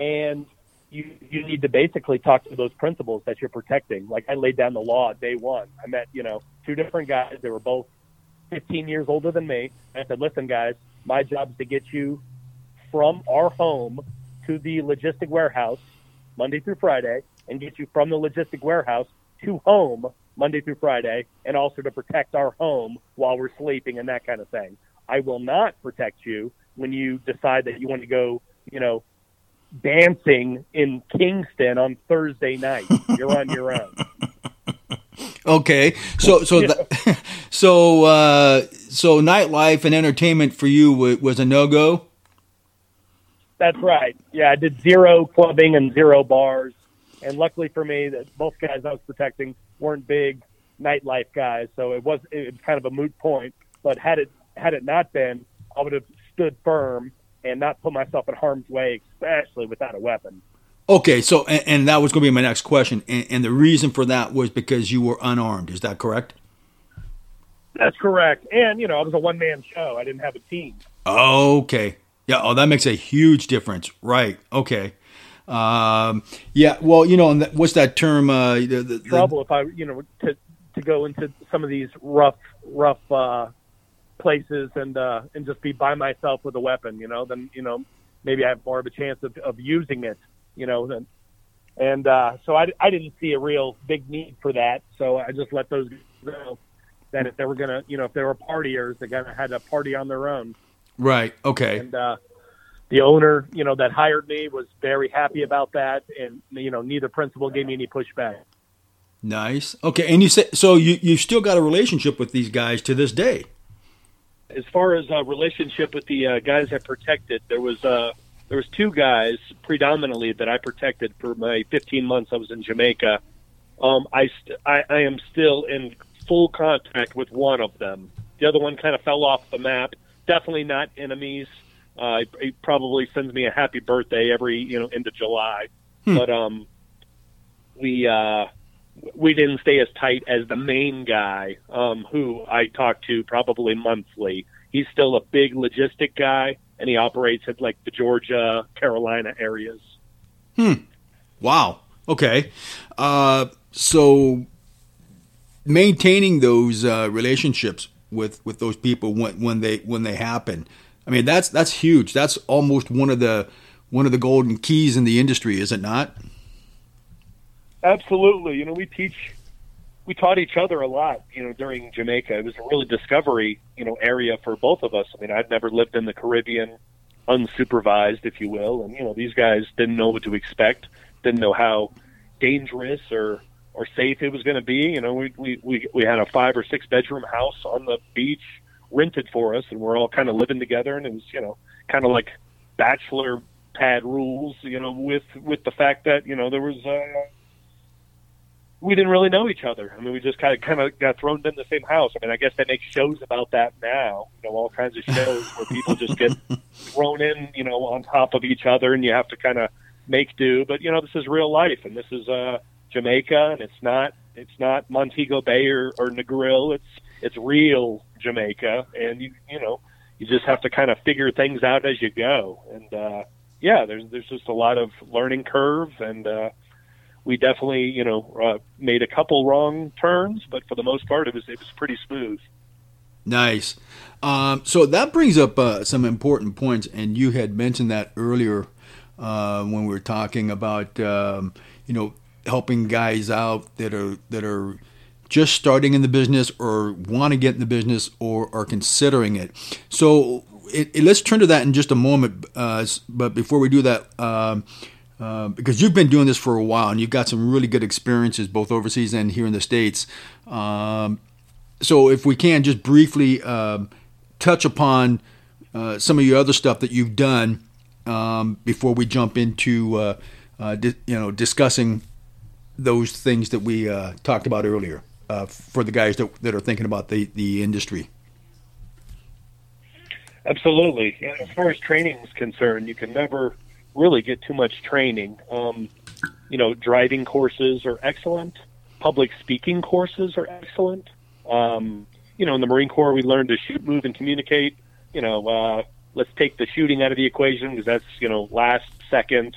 Speaker 2: and you, you need to basically talk to those principals that you're protecting. Like I laid down the law day one. I met, you know, two different guys. They were both 15 years older than me. I said, listen, guys, my job is to get you from our home to the logistic warehouse Monday through Friday and get you from the logistic warehouse to home Monday through Friday and also to protect our home while we're sleeping and that kind of thing. I will not protect you when you decide that you want to go, you know, dancing in Kingston on Thursday night. You're on your own.
Speaker 1: Okay, so so yeah. the, so uh, so nightlife and entertainment for you was a no go.
Speaker 2: That's right. Yeah, I did zero clubbing and zero bars, and luckily for me, that both guys I was protecting weren't big nightlife guys, so it was it was kind of a moot point. But had it had it not been, I would have stood firm and not put myself in harm's way, especially without a weapon.
Speaker 1: Okay, so and, and that was going to be my next question, and, and the reason for that was because you were unarmed. Is that correct?
Speaker 2: That's correct. And, you know, it was a one man show. I didn't have a team.
Speaker 1: Okay. Yeah. Oh, that makes a huge difference. Right. Okay. Um, yeah. Well, you know, what's that term? Uh, the, the,
Speaker 2: Trouble if I, you know, to, to go into some of these rough, rough, uh, places and, uh, and just be by myself with a weapon, you know, then, you know, maybe I have more of a chance of, of using it, you know, than, and, uh, so I, I didn't see a real big need for that. So I just let those go that if they were gonna, you know, if they were partiers, they gonna had a party on their own.
Speaker 1: Right. Okay.
Speaker 2: And uh, the owner, you know, that hired me was very happy about that, and you know, neither principal gave me any pushback.
Speaker 1: Nice. Okay. And you said so you you still got a relationship with these guys to this day.
Speaker 2: As far as a relationship with the uh, guys I protected, there was uh, there was two guys predominantly that I protected for my 15 months I was in Jamaica. Um, I, st- I I am still in full contact with one of them. The other one kind of fell off the map. Definitely not enemies. Uh, he probably sends me a happy birthday every you know into July, hmm. but um, we uh, we didn't stay as tight as the main guy um, who I talk to probably monthly. He's still a big logistic guy, and he operates at like the Georgia, Carolina areas.
Speaker 1: Hmm. Wow. Okay. Uh, so maintaining those uh, relationships with with those people when when they when they happen. I mean, that's that's huge. That's almost one of the one of the golden keys in the industry, is it not?
Speaker 2: Absolutely. You know, we teach we taught each other a lot, you know, during Jamaica. It was a really discovery, you know, area for both of us. I mean, I'd never lived in the Caribbean unsupervised, if you will, and you know, these guys didn't know what to expect, didn't know how dangerous or or safe it was going to be. You know, we, we we we had a five or six bedroom house on the beach rented for us, and we're all kind of living together, and it was you know kind of like bachelor pad rules. You know, with with the fact that you know there was. Uh, we didn't really know each other. I mean, we just kind of kind of got thrown in the same house. I mean, I guess they make shows about that now. You know, all kinds of shows where people just get thrown in, you know, on top of each other, and you have to kind of make do. But you know, this is real life, and this is uh, Jamaica, and it's not it's not Montego Bay or, or Negril. It's it's real Jamaica, and you you know you just have to kind of figure things out as you go. And uh, yeah, there's there's just a lot of learning curve, and uh, we definitely you know uh, made a couple wrong turns, but for the most part, it was it was pretty smooth.
Speaker 1: Nice. Um, so that brings up uh, some important points, and you had mentioned that earlier uh, when we were talking about um, you know helping guys out that are that are just starting in the business or want to get in the business or are considering it. So it, it, let's turn to that in just a moment. Uh, but before we do that, um, uh, because you've been doing this for a while and you've got some really good experiences both overseas and here in the states. Um, so if we can just briefly um, touch upon uh, some of your other stuff that you've done um, before we jump into uh, uh, di- you know discussing those things that we talked about earlier for the guys that, that are thinking about the, the industry?
Speaker 2: Absolutely. And as far as training is concerned, you can never really get too much training. Um, you know, driving courses are excellent. Public speaking courses are excellent. Um, you know, in the Marine Corps, we learn to shoot, move, and communicate. You know, uh, let's take the shooting out of the equation because that's you know last second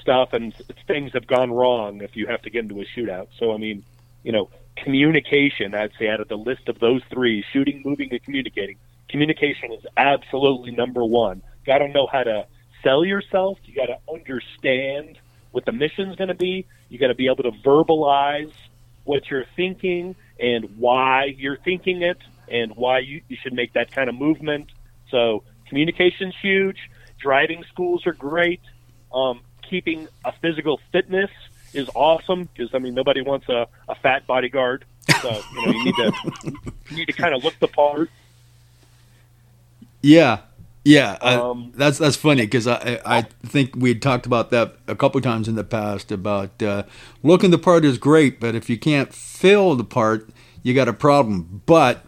Speaker 2: stuff, and things have gone wrong if you have to get into a shootout. So I mean, you know, communication, I'd say, out of the list of those three shooting, moving, and communicating, communication is absolutely number one. Got to know how to sell yourself. You got to understand what the mission's going to be. You got to be able to verbalize what you're thinking and why you're thinking it and why you, you should make that kind of movement. So communication's huge. Driving schools are great. Um, keeping a physical fitness is awesome because I mean nobody wants a, a fat bodyguard. So you know you need to you need to kind of look the part.
Speaker 1: Yeah, yeah, um, that's that's funny because I I think we had talked about that a couple times in the past about uh, looking the part is great, but if you can't fill the part, you got a problem. But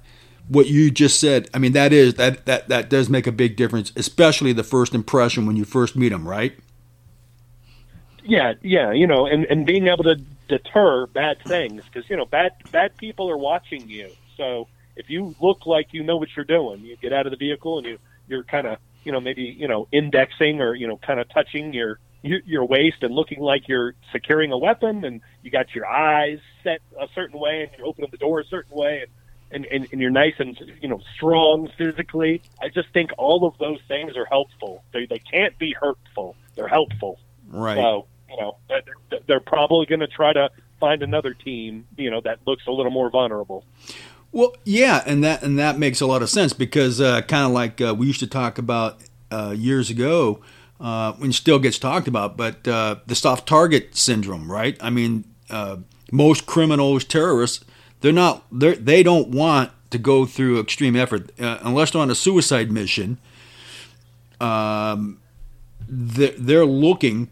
Speaker 1: what you just said, I mean, that is that that that does make a big difference, especially the first impression when you first meet them, right?
Speaker 2: Yeah, yeah, you know, and and being able to deter bad things because you know bad bad people are watching you. So if you look like you know what you're doing, you get out of the vehicle and you you're kind of you know maybe you know indexing or you know kind of touching your your waist and looking like you're securing a weapon and you got your eyes set a certain way and you're opening the door a certain way and and, and, and you're nice and you know strong physically. I just think all of those things are helpful. They they can't be hurtful. They're helpful.
Speaker 1: Right.
Speaker 2: So you know they're, they're probably going to try to find another team you know that looks a little more vulnerable.
Speaker 1: Well, yeah, and that and that makes a lot of sense because uh, kind of like uh, we used to talk about uh, years ago, uh, when still gets talked about, but uh, the soft target syndrome, right? I mean, uh, most criminals, terrorists, they're not they they don't want to go through extreme effort unless they're on a suicide mission. Um, they're, they're looking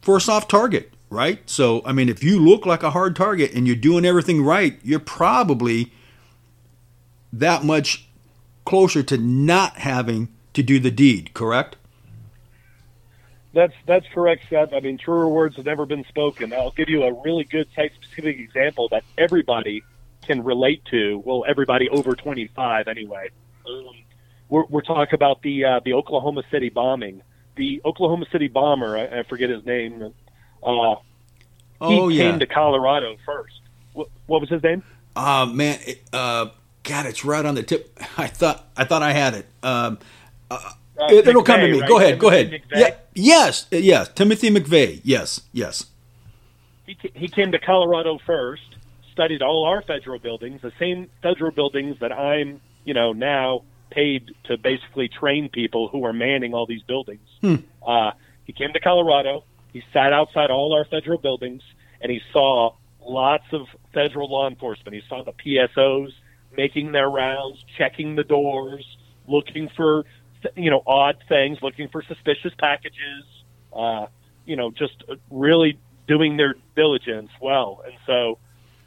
Speaker 1: for a soft target, right? So, I mean, if you look like a hard target and you're doing everything right, you're probably that much closer to not having to do the deed, correct?
Speaker 2: That's that's correct, Scott. I mean, truer words have never been spoken. I'll give you a really good site-specific example that everybody can relate to. Well, everybody over 25, anyway. Um, we're, we're talking about the uh, the Oklahoma City bombing. The Oklahoma City bomber, I, I forget his name. Uh,
Speaker 1: oh
Speaker 2: he
Speaker 1: yeah.
Speaker 2: came to Colorado first. What, what was his name?
Speaker 1: Uh man, uh, God, it's right on the tip. I thought I thought I had it. Um, uh, it, will come to me.
Speaker 2: right?
Speaker 1: Go ahead. Go ahead.
Speaker 2: McVeigh?
Speaker 1: Yeah. Yes. Yes. Timothy McVeigh. Yes. Yes.
Speaker 2: He, he came to Colorado first, studied all our federal buildings, the same federal buildings that I'm, you know, now paid to basically train people who are manning all these buildings. Uh, he came to Colorado. He sat outside all our federal buildings, and he saw lots of federal law enforcement. He saw the PSOs making their rounds, checking the doors, looking for, you know, odd things, looking for suspicious packages. Uh, you know, just really doing their diligence well. And so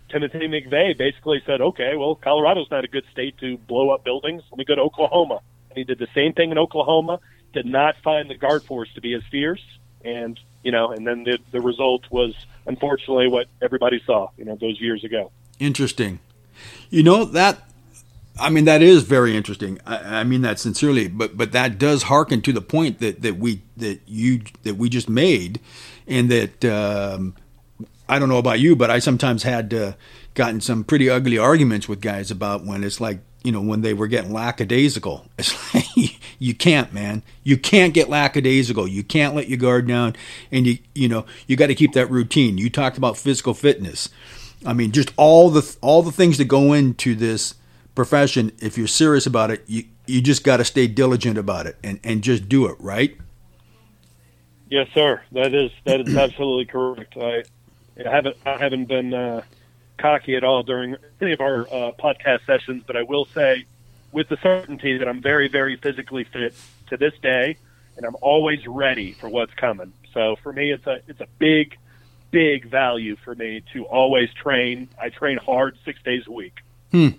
Speaker 2: Timothy McVeigh basically said, okay, well, Colorado's not a good state to blow up buildings. Let me go to Oklahoma. And he did the same thing in Oklahoma, did not find the guard force to be as fierce. And, you know, and then the, the result was unfortunately what everybody saw, you know, those years ago.
Speaker 1: Interesting. You know that. I mean that is very interesting. I, I mean that sincerely, but but that does hearken to the point that, that we that you that we just made, and that um, I don't know about you, but I sometimes had uh, gotten some pretty ugly arguments with guys about when it's like you know when they were getting lackadaisical. It's like you can't, man. You can't get lackadaisical. You can't let your guard down, and you you know you got to keep that routine. You talked about physical fitness. I mean, just all the all the things that go into this profession. If you're serious about it, you you just got to stay diligent about it and and just do it right.
Speaker 2: Yes, sir. That is that is absolutely correct. I, I haven't I haven't been uh, cocky at all during any of our uh, podcast sessions, but I will say, with the certainty that I'm very very physically fit to this day, and I'm always ready for what's coming. So for me, it's a it's a big big value for me to always train. I train hard six days a week. Hmm.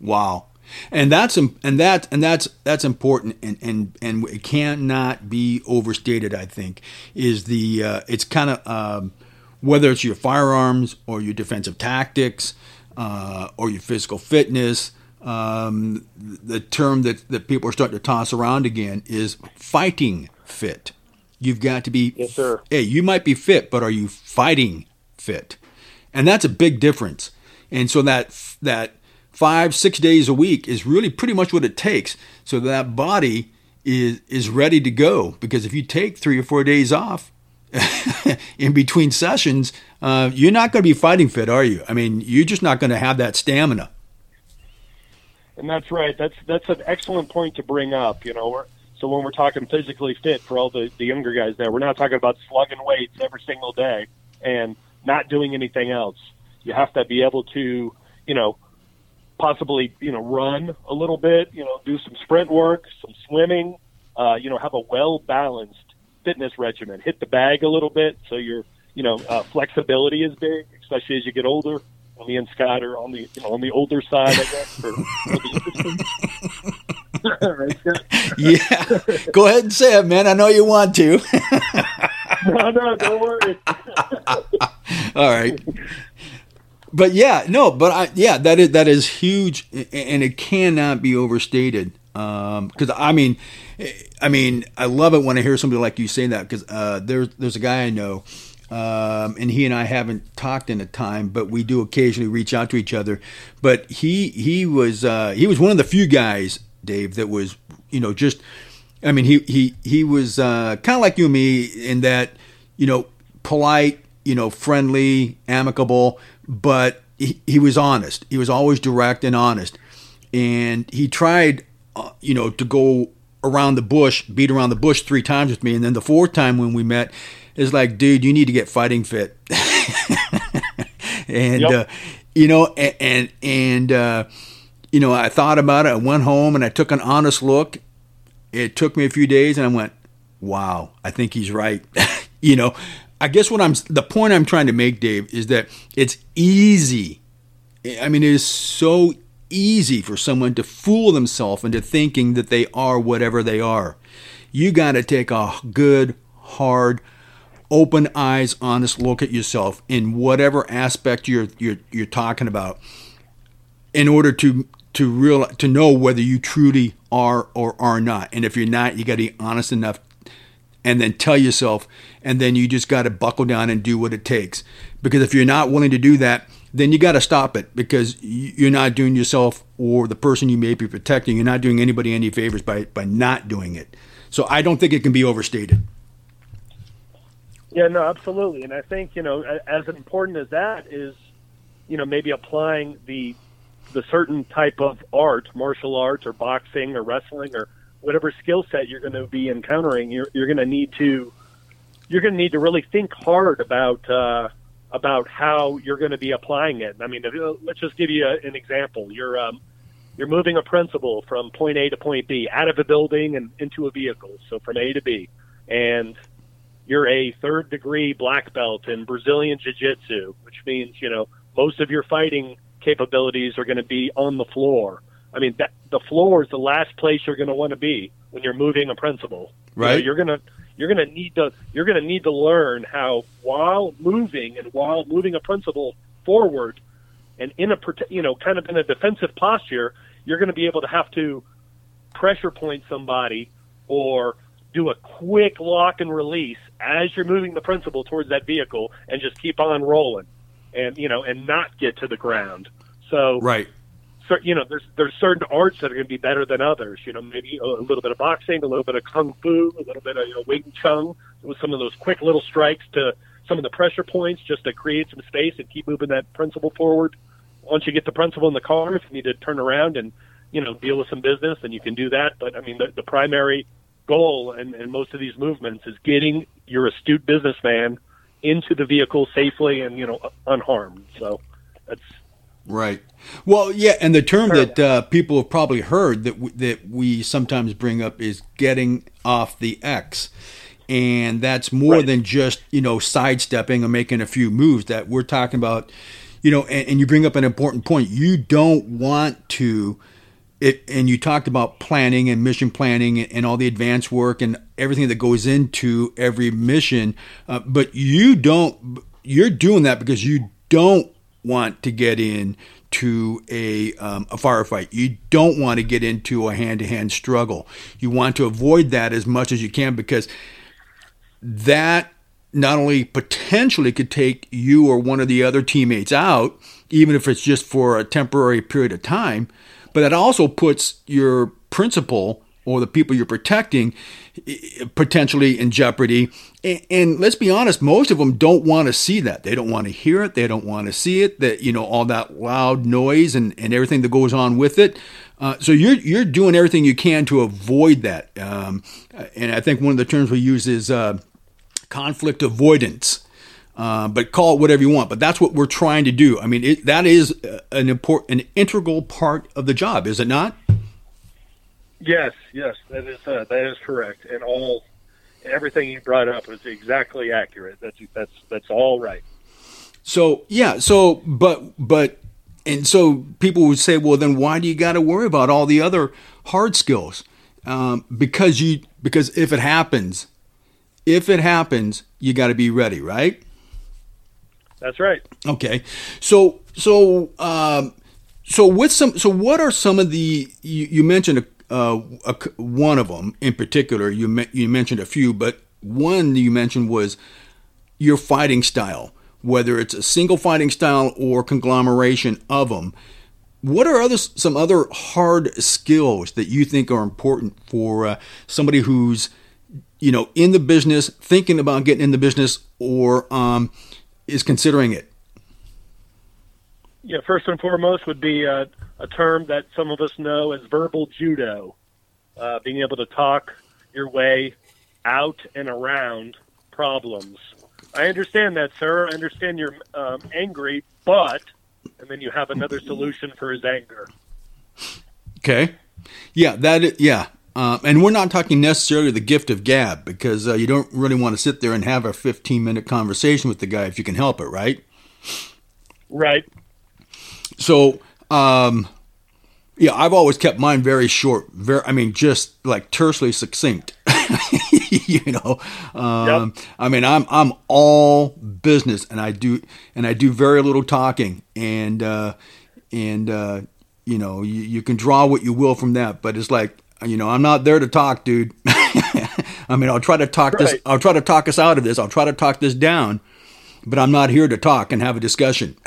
Speaker 1: Wow. And that's and that and that's that's important and and and it cannot be overstated. I think is the uh, it's kind of um, whether it's your firearms or your defensive tactics uh, or your physical fitness. Um, the term that, that people are starting to toss around again is fighting fit. You've got to be
Speaker 2: Yes, sir.
Speaker 1: Hey, you might be fit, but are you fighting fit? And that's a big difference. and so that that five six days a week is really pretty much what it takes so that body is is ready to go because if you take three or four days off in between sessions uh, you're not going to be fighting fit are you i mean you're just not going to have that stamina
Speaker 2: and that's right that's that's an excellent point to bring up you know we're, so when we're talking physically fit for all the, the younger guys there we're not talking about slugging weights every single day and not doing anything else you have to be able to you know possibly you know run a little bit, you know, do some sprint work, some swimming, uh, you know, have a well balanced fitness regimen. Hit the bag a little bit so your you know uh, flexibility is big, especially as you get older. Me and Scott are on the you know on the older side, I guess. For, for
Speaker 1: the yeah, go ahead and say it, man. I know you want to.
Speaker 2: no, no, don't worry.
Speaker 1: All right but yeah, no, but I, yeah, that is that is huge, and it cannot be overstated. Because um, I mean, I mean, I love it when I hear somebody like you say that. Because uh, there's there's a guy I know, um, and he and I haven't talked in a time, but we do occasionally reach out to each other. But he he was uh, he was one of the few guys, Dave, that was you know just, I mean, he he he was uh, kind of like you and me in that you know polite, you know, friendly, amicable but he, he was honest. He was always direct and honest. And he tried, uh, you know, to go around the bush, beat around the bush three times with me. And then the fourth time when we met, is like, dude, you need to get fighting fit. and, yep. uh, you know, and, and, and uh, you know, I thought about it. I went home and I took an honest look. It took me a few days and I went, wow, I think he's right. you know, I guess what I'm the point I'm trying to make, Dave, is that it's easy. I mean, it is so easy for someone to fool themselves into thinking that they are whatever they are. You got to take a good, hard, open eyes, honest look at yourself in whatever aspect you're you're you're talking about, in order to to real to know whether you truly are or are not. And if you're not, you got to be honest enough and then tell yourself, and then you just got to buckle down and do what it takes. Because if you're not willing to do that, then you got to stop it because you're not doing yourself or the person you may be protecting, you're not doing anybody any favors by, by not doing it. So I don't think it can be overstated.
Speaker 2: Yeah, no, absolutely. And I think, you know, as important as that is, you know, maybe applying the the certain type of art, martial arts or boxing or wrestling or whatever skill set you're going to be encountering, you're you're going to need to you're going to need to really think hard about uh, about how you're going to be applying it. I mean, uh, let's just give you a, an example. You're um, you're moving a principal from point A to point B, out of a building and into a vehicle, so from A to B, and you're a third degree black belt in Brazilian Jiu Jitsu, which means you know most of your fighting capabilities are going to be on the floor. I mean, that, the floor is the last place you're going to want to be when you're moving a principal.
Speaker 1: Right.
Speaker 2: You know, going to you're going to need to you're going to need to learn how while moving and while moving a principal forward and in a you know kind of in a defensive posture, you're going to be able to have to pressure point somebody or do a quick lock and release as you're moving the principal towards that vehicle and just keep on rolling and you know and not get to the ground. So
Speaker 1: right So,
Speaker 2: you know, there's there's certain arts that are going to be better than others. You know, maybe a, a little bit of boxing, a little bit of kung fu, a little bit of you know, Wing Chun with some of those quick little strikes to some of the pressure points, just to create some space and keep moving that principal forward. Once you get the principal in the car, if you need to turn around and you know deal with some business, then you can do that. But I mean, the, the primary goal and, and most of these movements is getting your astute businessman into the vehicle safely and you know unharmed. So that's
Speaker 1: Right. Well, yeah, and the term that uh, people have probably heard that w- that we sometimes bring up is getting off the X, and that's more right. than just you know sidestepping or making a few moves. That we're talking about, you know, and, and you bring up an important point. You don't want to. It, and you talked about planning and mission planning and, and, all the advanced work and everything that goes into every mission, uh, but you don't. You're doing that because you don't want to get in to a, um, a firefight. You don't want to get into a hand to hand struggle. You want to avoid that as much as you can because that not only potentially could take you or one of the other teammates out, even if it's just for a temporary period of time. But that also puts your principal or the people you're protecting potentially in jeopardy. And, let's be honest, most of them don't want to see that. They don't want to hear it. They don't want to see it. That you know all that loud noise and, and everything that goes on with it. Uh, so you're you're doing everything you can to avoid that. Um, and I think one of the terms we use is uh, conflict avoidance. Uh, but call it whatever you want. But that's what we're trying to do. I mean, it, that is an important, an integral part of the job, is it not?
Speaker 2: Yes, yes, that is uh, that is correct, and all everything you brought up is exactly accurate. That's that's that's all right.
Speaker 1: So yeah, so but but and so people would say, well, then why do you got to worry about all the other hard skills? Um, because you because if it happens, if it happens, you got to be ready, right?
Speaker 2: That's right.
Speaker 1: Okay, so so um, so with some so what are some of the you, you mentioned a uh, a, one of them in particular, you me- you mentioned a few, but one you mentioned was your fighting style, whether it's a single fighting style or conglomeration of them. What are other some other hard skills that you think are important for uh, somebody who's you know in the business, thinking about getting in the business, or um, is considering it?
Speaker 2: Yeah, first and foremost would be uh, a term that some of us know as verbal judo, uh, being able to talk your way out and around problems. I understand that, sir. I understand you're um, angry, but, and then you have another solution for his anger.
Speaker 1: Okay. Yeah, that yeah. Uh, and we're not talking necessarily the gift of gab because uh, you don't really want to sit there and have a 15 minute conversation with the guy if you can help it, right?
Speaker 2: Right.
Speaker 1: So, um, yeah, I've always kept mine very short. Very, I mean, just like tersely succinct. you know, um, yep. I mean, I'm I'm all business, and I do and I do very little talking, and uh, and uh, you know, you, you can draw what you will from that, but it's like you know, I'm not there to talk, dude. I mean, I'll try to talk right. this. I'll try to talk us out of this. I'll try to talk this down, but I'm not here to talk and have a discussion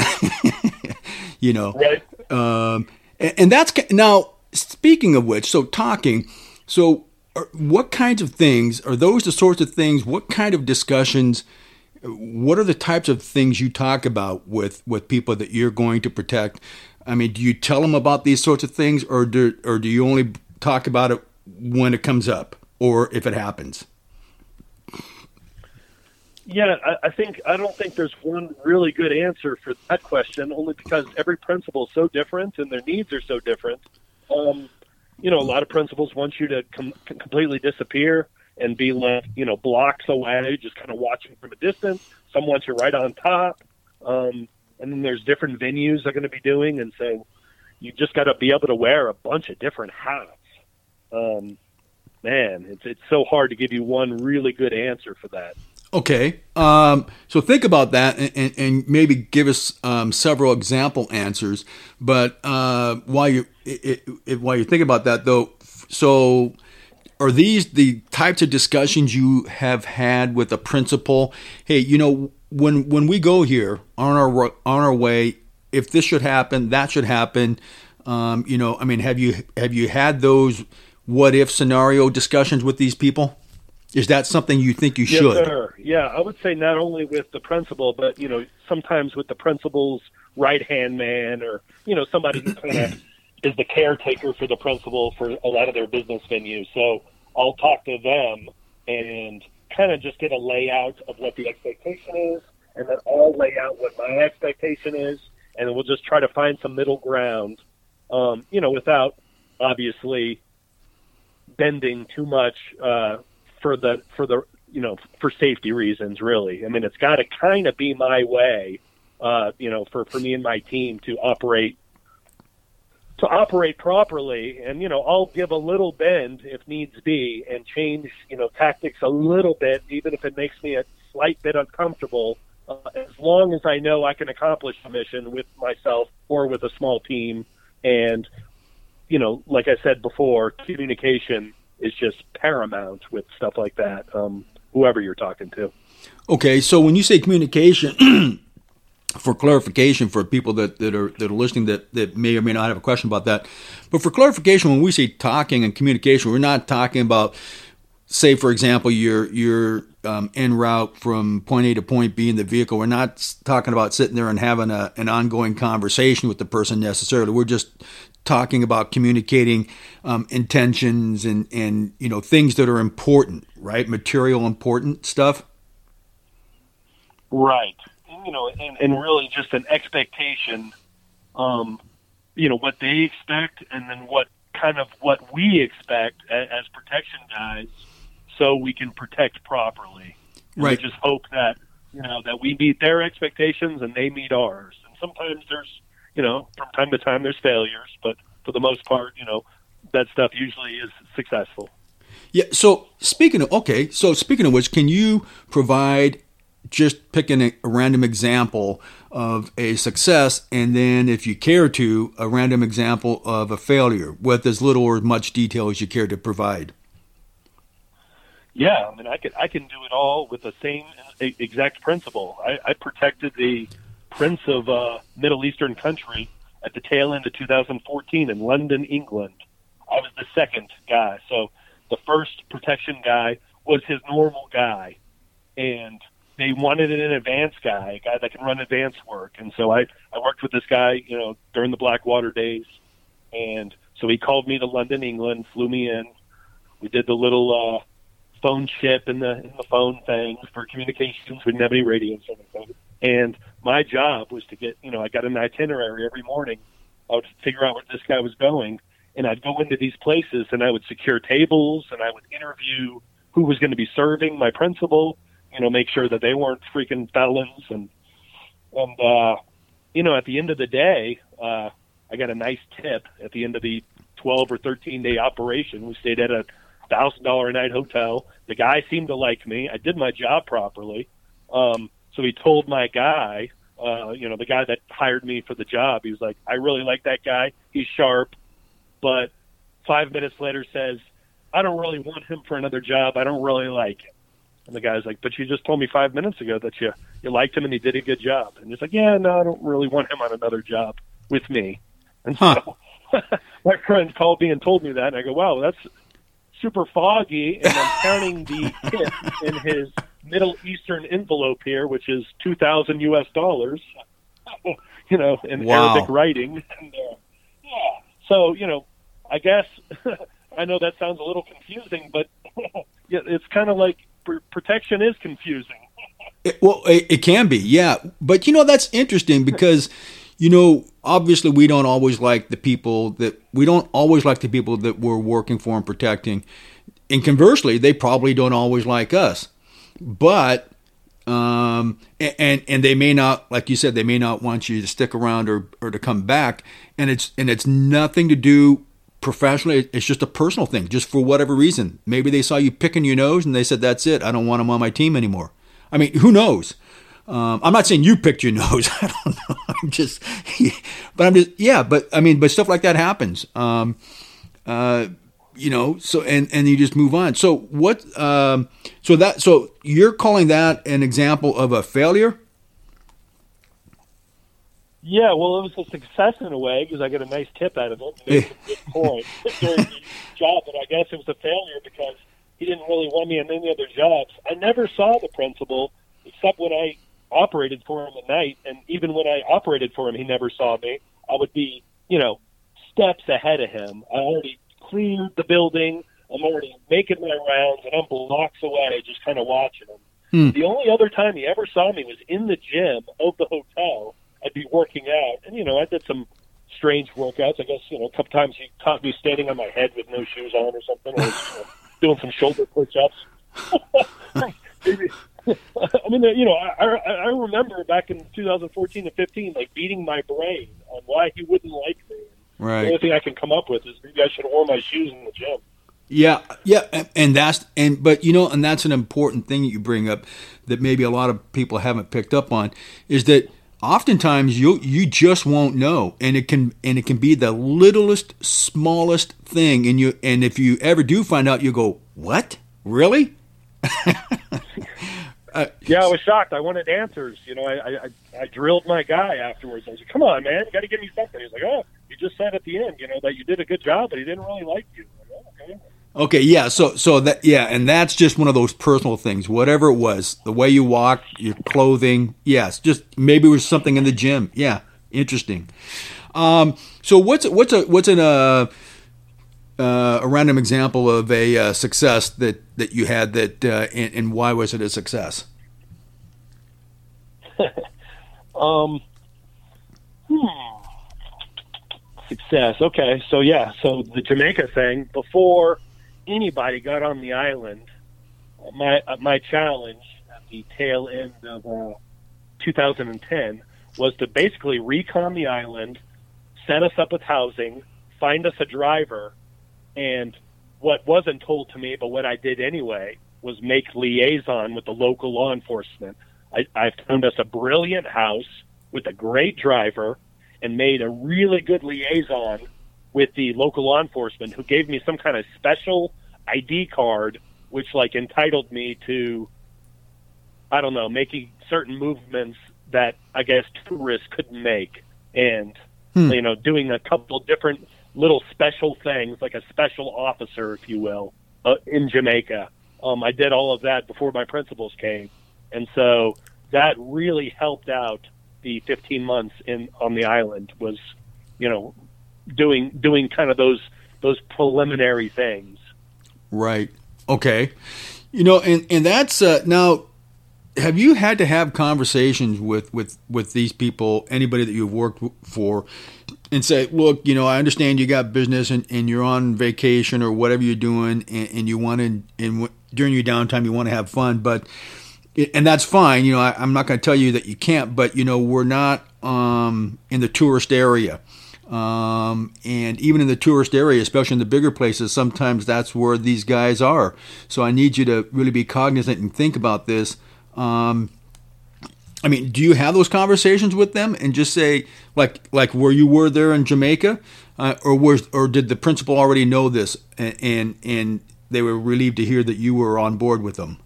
Speaker 1: you know.
Speaker 2: Right.
Speaker 1: Um, and, and, that's now speaking of which, so talking, so are, what kinds of things are those the sorts of things? What kind of discussions? What are the types of things you talk about with with people that you're going to protect? I mean, do you tell them about these sorts of things, or do or do you only talk about it when it comes up or if it happens?
Speaker 2: Yeah, I, I think I don't think there's one really good answer for that question, only because every principal is so different and their needs are so different. Um, you know, a lot of principals want you to com- completely disappear and be left, you know, blocks away, just kind of watching from a distance. Some want you right on top. Um, and then there's different venues they're going to be doing, and so you just got to be able to wear a bunch of different hats. Um, man, it's it's so hard to give you one really good answer for that.
Speaker 1: Okay, um, so think about that and, and, maybe give us um, several example answers. But uh, while you it, it, while you think about that, though, so are these the types of discussions you have had with a principal? Hey, you know, when when we go here on our on our way, if this should happen, that should happen. Um, you know, I mean, have you have you had those what if scenario discussions with these people? Is that something you think you
Speaker 2: yes,
Speaker 1: should?
Speaker 2: Sir. Yeah, I would say not only with the principal, but you know, sometimes with the principal's right hand man, or you know, somebody who kind of is the caretaker for the principal for a lot of their business venues. So I'll talk to them and kind of just get a layout of what the expectation is, and then I'll lay out what my expectation is, and we'll just try to find some middle ground. Um, you know, without obviously bending too much uh, for the for the you know for safety reasons. Really, I mean, it's got to kind of be my way. Uh, you know, for for me and my team to operate to operate properly and you know I'll give a little bend if needs be and change you know tactics a little bit even if it makes me a slight bit uncomfortable uh, as long as I know I can accomplish the mission with myself or with a small team and you know like I said before communication is just paramount with stuff like that. Um, whoever you're talking to.
Speaker 1: Okay, so when you say communication, for clarification for people that, that are that are listening that, that may or may not have a question about that. But for clarification, when we say talking and communication, we're not talking about, say, for example, you're you're um, en route from point A to point B in the vehicle. We're not talking about sitting there and having a, an ongoing conversation with the person necessarily. We're just talking about communicating um, intentions and and you know things that are important, right? Material important stuff.
Speaker 2: Right you know, and, and really just an expectation, um, you know, what they expect and then what kind of what we expect as, as protection guys so we can protect properly. And
Speaker 1: right.
Speaker 2: We just hope that, you know, that we meet their expectations and they meet ours. And sometimes there's, you know, from time to time there's failures, but for the most part, you know, that stuff usually is successful.
Speaker 1: Yeah. So speaking of okay, so speaking of which, can you provide just picking a, a, random example of a success, and then, if you care to, a random example of a failure with as little or as much detail as you care to provide.
Speaker 2: Yeah, I mean, I can I can do it all with the same exact principle. I, I protected the prince of a Middle Eastern country at the tail end of 2014 in London, England. I was the second guy, so the first protection guy was his normal guy, and they wanted an advanced guy, a guy that can run advanced work. And so I, I worked with this guy, you know, during the Blackwater days. And so he called me to London, England, flew me in. We did the little uh, phone chip and the, and the phone thing for communications. We didn't have any radios or anything. And my job was to get, you know, I got an itinerary every morning. I would figure out where this guy was going. And I'd go into these places and I would secure tables and I would interview who was going to be serving my principal you know, make sure that they weren't freaking felons and and uh, you know, at the end of the day, uh, I got a nice tip at the end of the twelve or thirteen day operation. We stayed at a thousand dollar a night hotel. The guy seemed to like me. I did my job properly. Um, so he told my guy, uh, you know, the guy that hired me for the job, he was like, I really like that guy. He's sharp. But five minutes later says, I don't really want him for another job. I don't really like him. And the guy's like, "But you just told me five minutes ago that you you liked him and he did a good job." And he's like, "Yeah, no, I don't really want him on another job with me." And huh. so my friend called me and told me that, and I go, "Wow, that's super foggy." And I'm counting the tip in his Middle Eastern envelope here, which is two thousand U.S. dollars. you know, in wow. Arabic writing. And, uh, yeah. So you know, I guess I know that sounds a little confusing, but yeah, it's kind of like protection is confusing.
Speaker 1: It, well, it, it, can be, yeah. But you know that's interesting because you know obviously we don't always like the people that we don't always like the people that we're working for and protecting, and conversely, they probably don't always like us. But um, and and they may not, like you said, they may not want you to stick around or or to come back, and it's and it's nothing to do professionally, it's just a personal thing, just for whatever reason. Maybe they saw you picking your nose and they said, "That's it. I don't want them on my team anymore." I mean, who knows? Um, I'm not saying you picked your nose. I don't know. I'm just, but I'm just, yeah. But I mean, but stuff like that happens. Um, uh, you know, so and and you just move on. So what? Um, so that so you're calling that an example of a failure?
Speaker 2: Yeah, well, it was a success in a way because I got a nice tip out of it. It was a good point during the job, but I guess it was a failure because he didn't really want me in any other jobs. I never saw the principal except when I operated for him at night, and even when I operated for him, he never saw me. I would be, you know, steps ahead of him. I already cleared the building. I'm already making my rounds, and I'm blocks away, just kind of watching him. Hmm. The only other time he ever saw me was in the gym of the hotel I'd be working out, and you know, I did some strange workouts. I guess you know, a couple times he caught me standing on my head with no shoes on or something, or you know, doing some shoulder push-ups. Maybe. I mean, you know, I, I remember back in 2014 and 15, like beating my brain on why he wouldn't like me.
Speaker 1: Right.
Speaker 2: The only thing I can come up with is maybe I should have worn my shoes in the gym.
Speaker 1: Yeah, yeah, and that's and but you know, and that's an important thing that you bring up that maybe a lot of people haven't picked up on is that oftentimes you you just won't know and it can and it can be the littlest smallest thing and you and if you ever do find out you go what really Uh,
Speaker 2: Yeah, I was shocked. I wanted answers. You know, I, I I drilled my guy afterwards. I was like, "Come on, man, you got to give me something." He's like, "Oh, just said at the end, you know, that you did a good job, but he didn't really like you." Like, "Oh, okay.
Speaker 1: Okay, yeah. So, so that yeah, and that's just one of those personal things. Whatever it was, the way you walk, your clothing, yes. Just maybe it was something in the gym. Yeah, interesting. Um, so what's what's a what's an uh, uh, a random example of a uh, success that that you had that uh, and, and why was it a success?
Speaker 2: Um, hmm. Success. Okay, so yeah, so the Jamaica thing before anybody got on the island, my uh, my challenge at the tail end of uh, 2010 was to basically recon the island, set us up with housing, find us a driver, and what wasn't told to me, but what I did anyway, was make liaison with the local law enforcement. I, I found us a brilliant house with a great driver and made a really good liaison with the local law enforcement who gave me some kind of special ID card, which like entitled me to, I don't know, making certain movements that I guess tourists couldn't make. And,
Speaker 1: Hmm.
Speaker 2: you know, doing a couple different little special things, like a special officer, if you will, uh, in Jamaica. Um, I did all of that before my principals came, and so that really helped out the 15 months in on the island. Was you know doing doing kind of those those preliminary things.
Speaker 1: Right. Okay. You know, and and that's uh, now. Have you had to have conversations with with with these people, anybody that you've worked for, and say, look, you know, I understand you got business and, and you're on vacation or whatever you're doing, and, and you want to, and w- during your downtime you want to have fun, but and that's fine. You know, I, I'm not going to tell you that you can't, but you know, we're not um, in the tourist area. Um, and even in the tourist area, especially in the bigger places, sometimes that's where these guys are. So I need you to really be cognizant and think about this. Um, I mean, do you have those conversations with them and just say, like, like where you were there in Jamaica, uh, or was, or did the principal already know this and, and and they were relieved to hear that you were on board with them?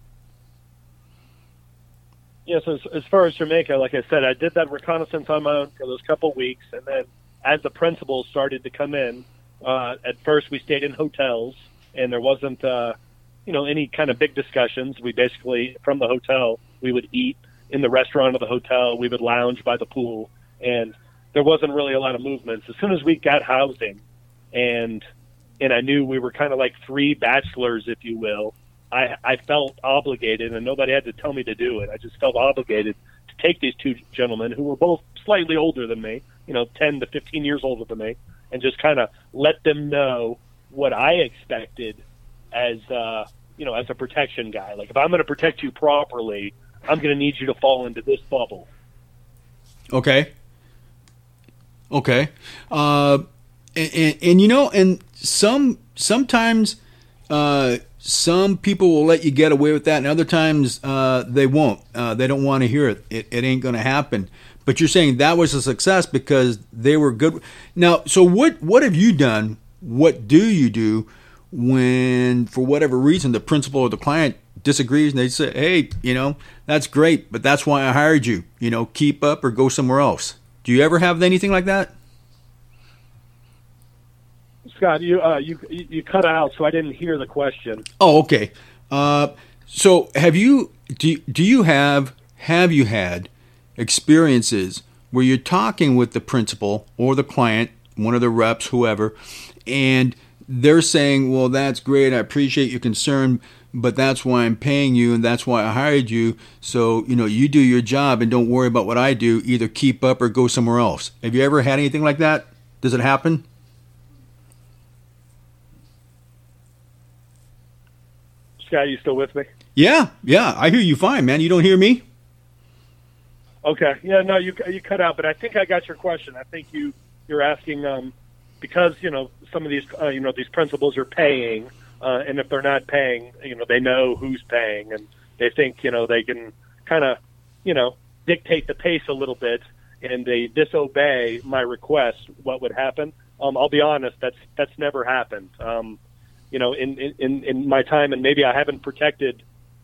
Speaker 2: Yes, as, as far as Jamaica, like I said, I did that reconnaissance on my own for those couple weeks, and then as the principals started to come in, uh, at first we stayed in hotels, and there wasn't, uh, you know, any kind of big discussions. We basically, from the hotel, we would eat in the restaurant of the hotel, we would lounge by the pool, and there wasn't really a lot of movements. As soon as we got housing, and and I knew we were kind of like three bachelors, if you will. I, I felt obligated, and nobody had to tell me to do it. I just felt obligated to take these two gentlemen who were both slightly older than me, you know, 10 to 15 years older than me, and just kind of let them know what I expected as, uh, you know, as a protection guy. Like, if I'm going to protect you properly, I'm going to need you to fall into this bubble.
Speaker 1: Okay. Okay. Uh, and, and, and you know, and some sometimes uh, some people will let you get away with that, and other times uh, they won't. Uh, they don't want to hear it. It, it ain't going to happen. But you're saying that was a success because they were good. Now, so what? What have you done? What do you do when, for whatever reason, the principal or the client disagrees and they say, "Hey, you know, that's great, but that's why I hired you. You know, keep up or go somewhere else." Do you ever have anything like that?
Speaker 2: Scott, you uh, you you cut out, so I didn't hear the question.
Speaker 1: Oh, okay. Uh, so have you do do you have have you had experiences where you're talking with the principal or the client, one of the reps, whoever, and they're saying, "Well, that's great. I appreciate your concern, but that's why I'm paying you, and that's why I hired you. So you know, you do your job and don't worry about what I do. Either keep up or go somewhere else." Have you ever had anything like that? Does it happen?
Speaker 2: Scott, you still with me?
Speaker 1: Yeah, yeah. I hear you fine, man. You don't hear me?
Speaker 2: Okay. Yeah, no, you you cut out, but I think I got your question. I think you you're asking um, because you know some of these uh, you know these principals are paying, uh, and if they're not paying, you know they know who's paying, and they think you know they can kind of you know dictate the pace a little bit, and they disobey my request. What would happen? Um, I'll be honest, that's that's never happened. Um, you know, in, in in my time, and maybe I haven't protected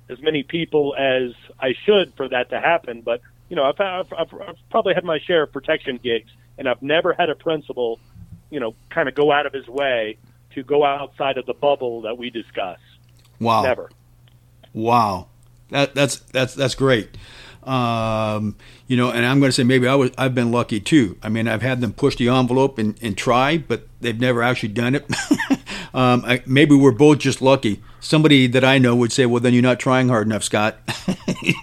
Speaker 2: as many people as I should for that to happen. But you know, I've, I've, I've, I've probably had my share of protection gigs, and I've never had a principal, you know, kind of go out of his way to go outside of the bubble that we discuss.
Speaker 1: Wow.
Speaker 2: Never.
Speaker 1: Wow. That, that's that's that's great. Um, you know, and I'm going to say maybe I was I've been lucky too. I mean, I've had them push the envelope and, and try, but they've never actually done it. um, I, maybe we're both just lucky. Somebody that I know would say, "Well, then you're not trying hard enough, Scott."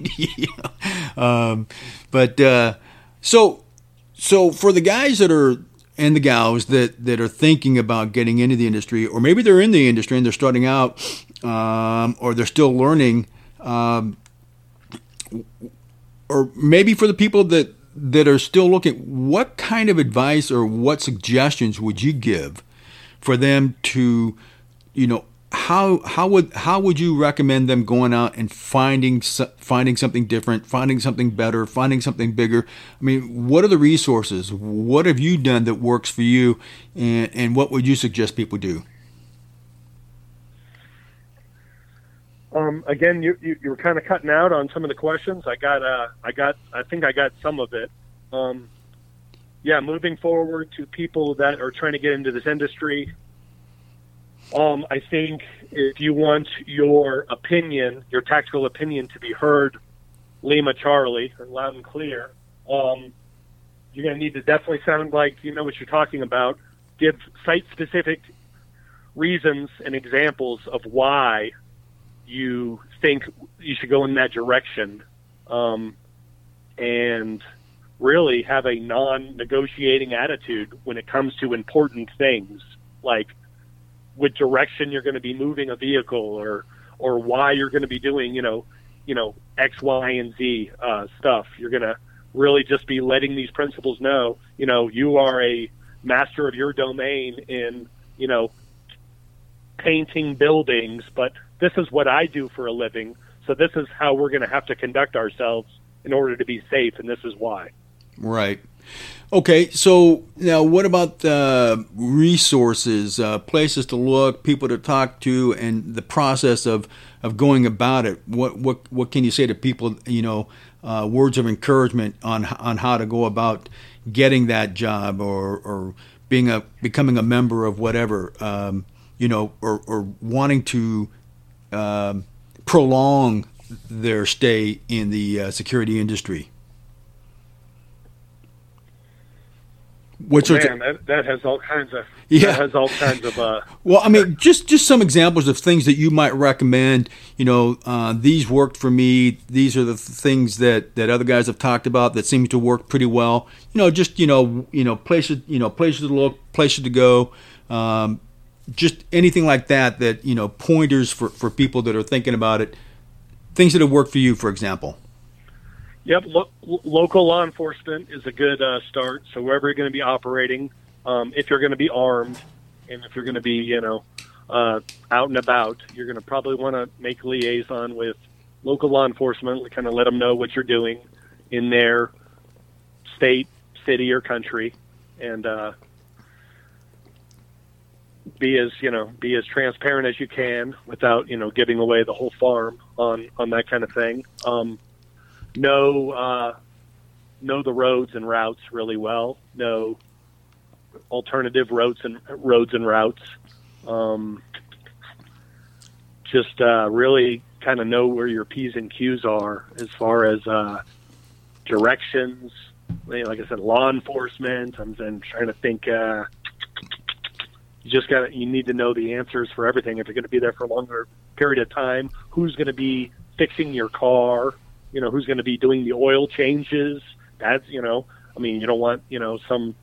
Speaker 1: um, but uh, so so for the guys that are and the gals that that are thinking about getting into the industry, or maybe they're in the industry and they're starting out, um, or they're still learning. Um, or maybe for the people that that are still looking, what kind of advice or what suggestions would you give for them to, you know, how how would how would you recommend them going out and finding finding something different, finding something better, finding something bigger? I mean, what are the resources? What have you done that works for you, and and what would you suggest people do?
Speaker 2: Um, again, you, you, you were kind of cutting out on some of the questions. I got, uh, I got, I think I got some of it. Um, yeah, moving forward to people that are trying to get into this industry. Um, I think if you want your opinion, your tactical opinion to be heard, Lima Charlie, loud and clear, um, you're going to need to definitely sound like you know what you're talking about. Give site specific reasons and examples of why you think you should go in that direction um, and really have a non-negotiating attitude when it comes to important things like what direction you're going to be moving a vehicle or or why you're going to be doing you know you know x y and z uh, stuff you're going to really just be letting these principals know you know you are a master of your domain in you know painting buildings but this is what I do for a living, so this is how we're going to have to conduct ourselves in order to be safe, and this is why.
Speaker 1: Right. Okay, so now what about uh, resources, uh, places to look, people to talk to, and the process of, of going about it? What what what can you say to people? You know, uh, words of encouragement on on how to go about getting that job or or being a becoming a member of whatever. Um, you know, or, or wanting to um, prolong their stay in the uh, security industry?
Speaker 2: What well, man, that, that has all kinds of yeah has all kinds of uh.
Speaker 1: Well, I mean, just just some examples of things that you might recommend. You know, uh, these worked for me. These are the things that that other guys have talked about that seem to work pretty well. You know, just you know, you know, places you know, places to look, places to go. Um, just anything like that that you know pointers for, for people that are thinking about it things that have worked for you for example
Speaker 2: yep lo- local law enforcement is a good uh, start so wherever you're going to be operating um, if you're going to be armed and if you're going to be you know uh, out and about you're going to probably want to make liaison with local law enforcement kind of let them know what you're doing in their state city or country and uh, be as you know be as transparent as you can without you know giving away the whole farm on on that kind of thing. Um, know uh, know the roads and routes really well. Know alternative roads and roads and routes. Um, just uh, really kind of know where your p's and q's are as far as uh, directions. Like I said, law enforcement. I'm, trying to think. Uh, you just got you need to know the answers for everything if you're going to be there for a longer period of time who's going to be fixing your car you know who's going to be doing the oil changes. That's you know i mean you don't want you know some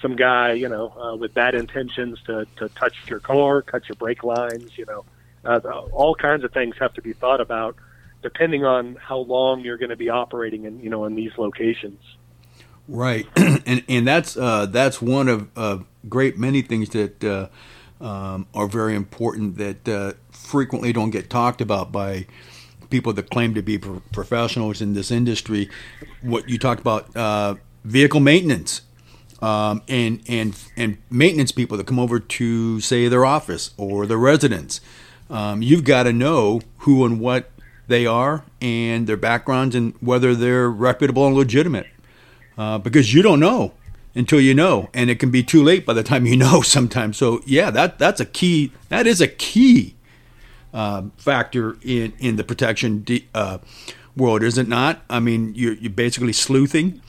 Speaker 2: some guy you know uh, with bad intentions to to touch your car cut your brake lines you know. Uh, all kinds of things have to be thought about depending on how long you're going to be operating in you know in these locations.
Speaker 1: Right, and and that's uh, that's one of, of great many things that uh, um, are very important that uh, frequently don't get talked about by people that claim to be pro- professionals in this industry. What you talked about, uh, vehicle maintenance, um, and and and maintenance people that come over to say their office or their residence. Um, you've got to know who and what they are and their backgrounds and whether they're reputable and legitimate. Uh, because you don't know until you know, and it can be too late by the time you know sometimes. So yeah, that that's a key. That is a key uh, factor in in the protection de- uh, world, is it not? I mean, you're you're basically sleuthing.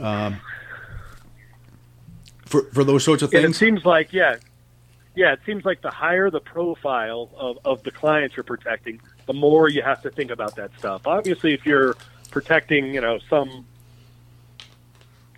Speaker 1: Um, for, for those sorts of things.
Speaker 2: And it seems like yeah, yeah, it seems like the higher the profile of, of the clients you're protecting, the more you have to think about that stuff. Obviously, if you're protecting, you know, some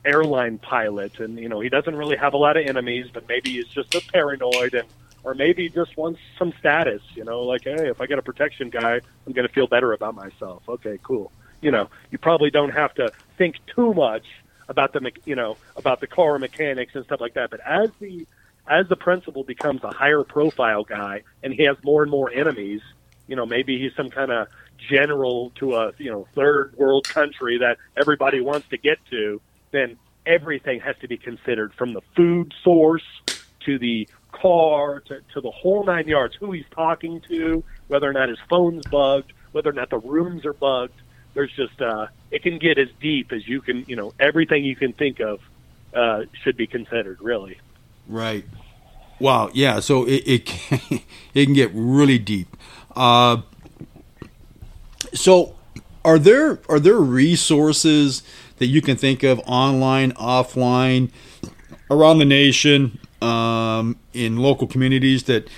Speaker 2: airline pilot and, you know, he doesn't really have a lot of enemies, but maybe he's just a paranoid and, or maybe just wants some status, you know, like, hey, if I get a protection guy, I'm going to feel better about myself. Okay, cool. You know, you probably don't have to think too much about the, you know, about the car mechanics and stuff like that. But as the as the principal becomes a higher profile guy and he has more and more enemies, you know, maybe he's some kind of general to a, you know, third world country that everybody wants to get to, then everything has to be considered from the food source to the car to, to the whole nine yards, who he's talking to, whether or not his phone's bugged, whether or not the rooms are bugged. There's just, uh, it can get as deep as you can, you know, everything you can think of uh, should be considered, really.
Speaker 1: Right. Wow. Yeah. So it it can, it can get really deep. Uh, so are there are there resources that you can think of online, offline, around the nation, um, in local communities that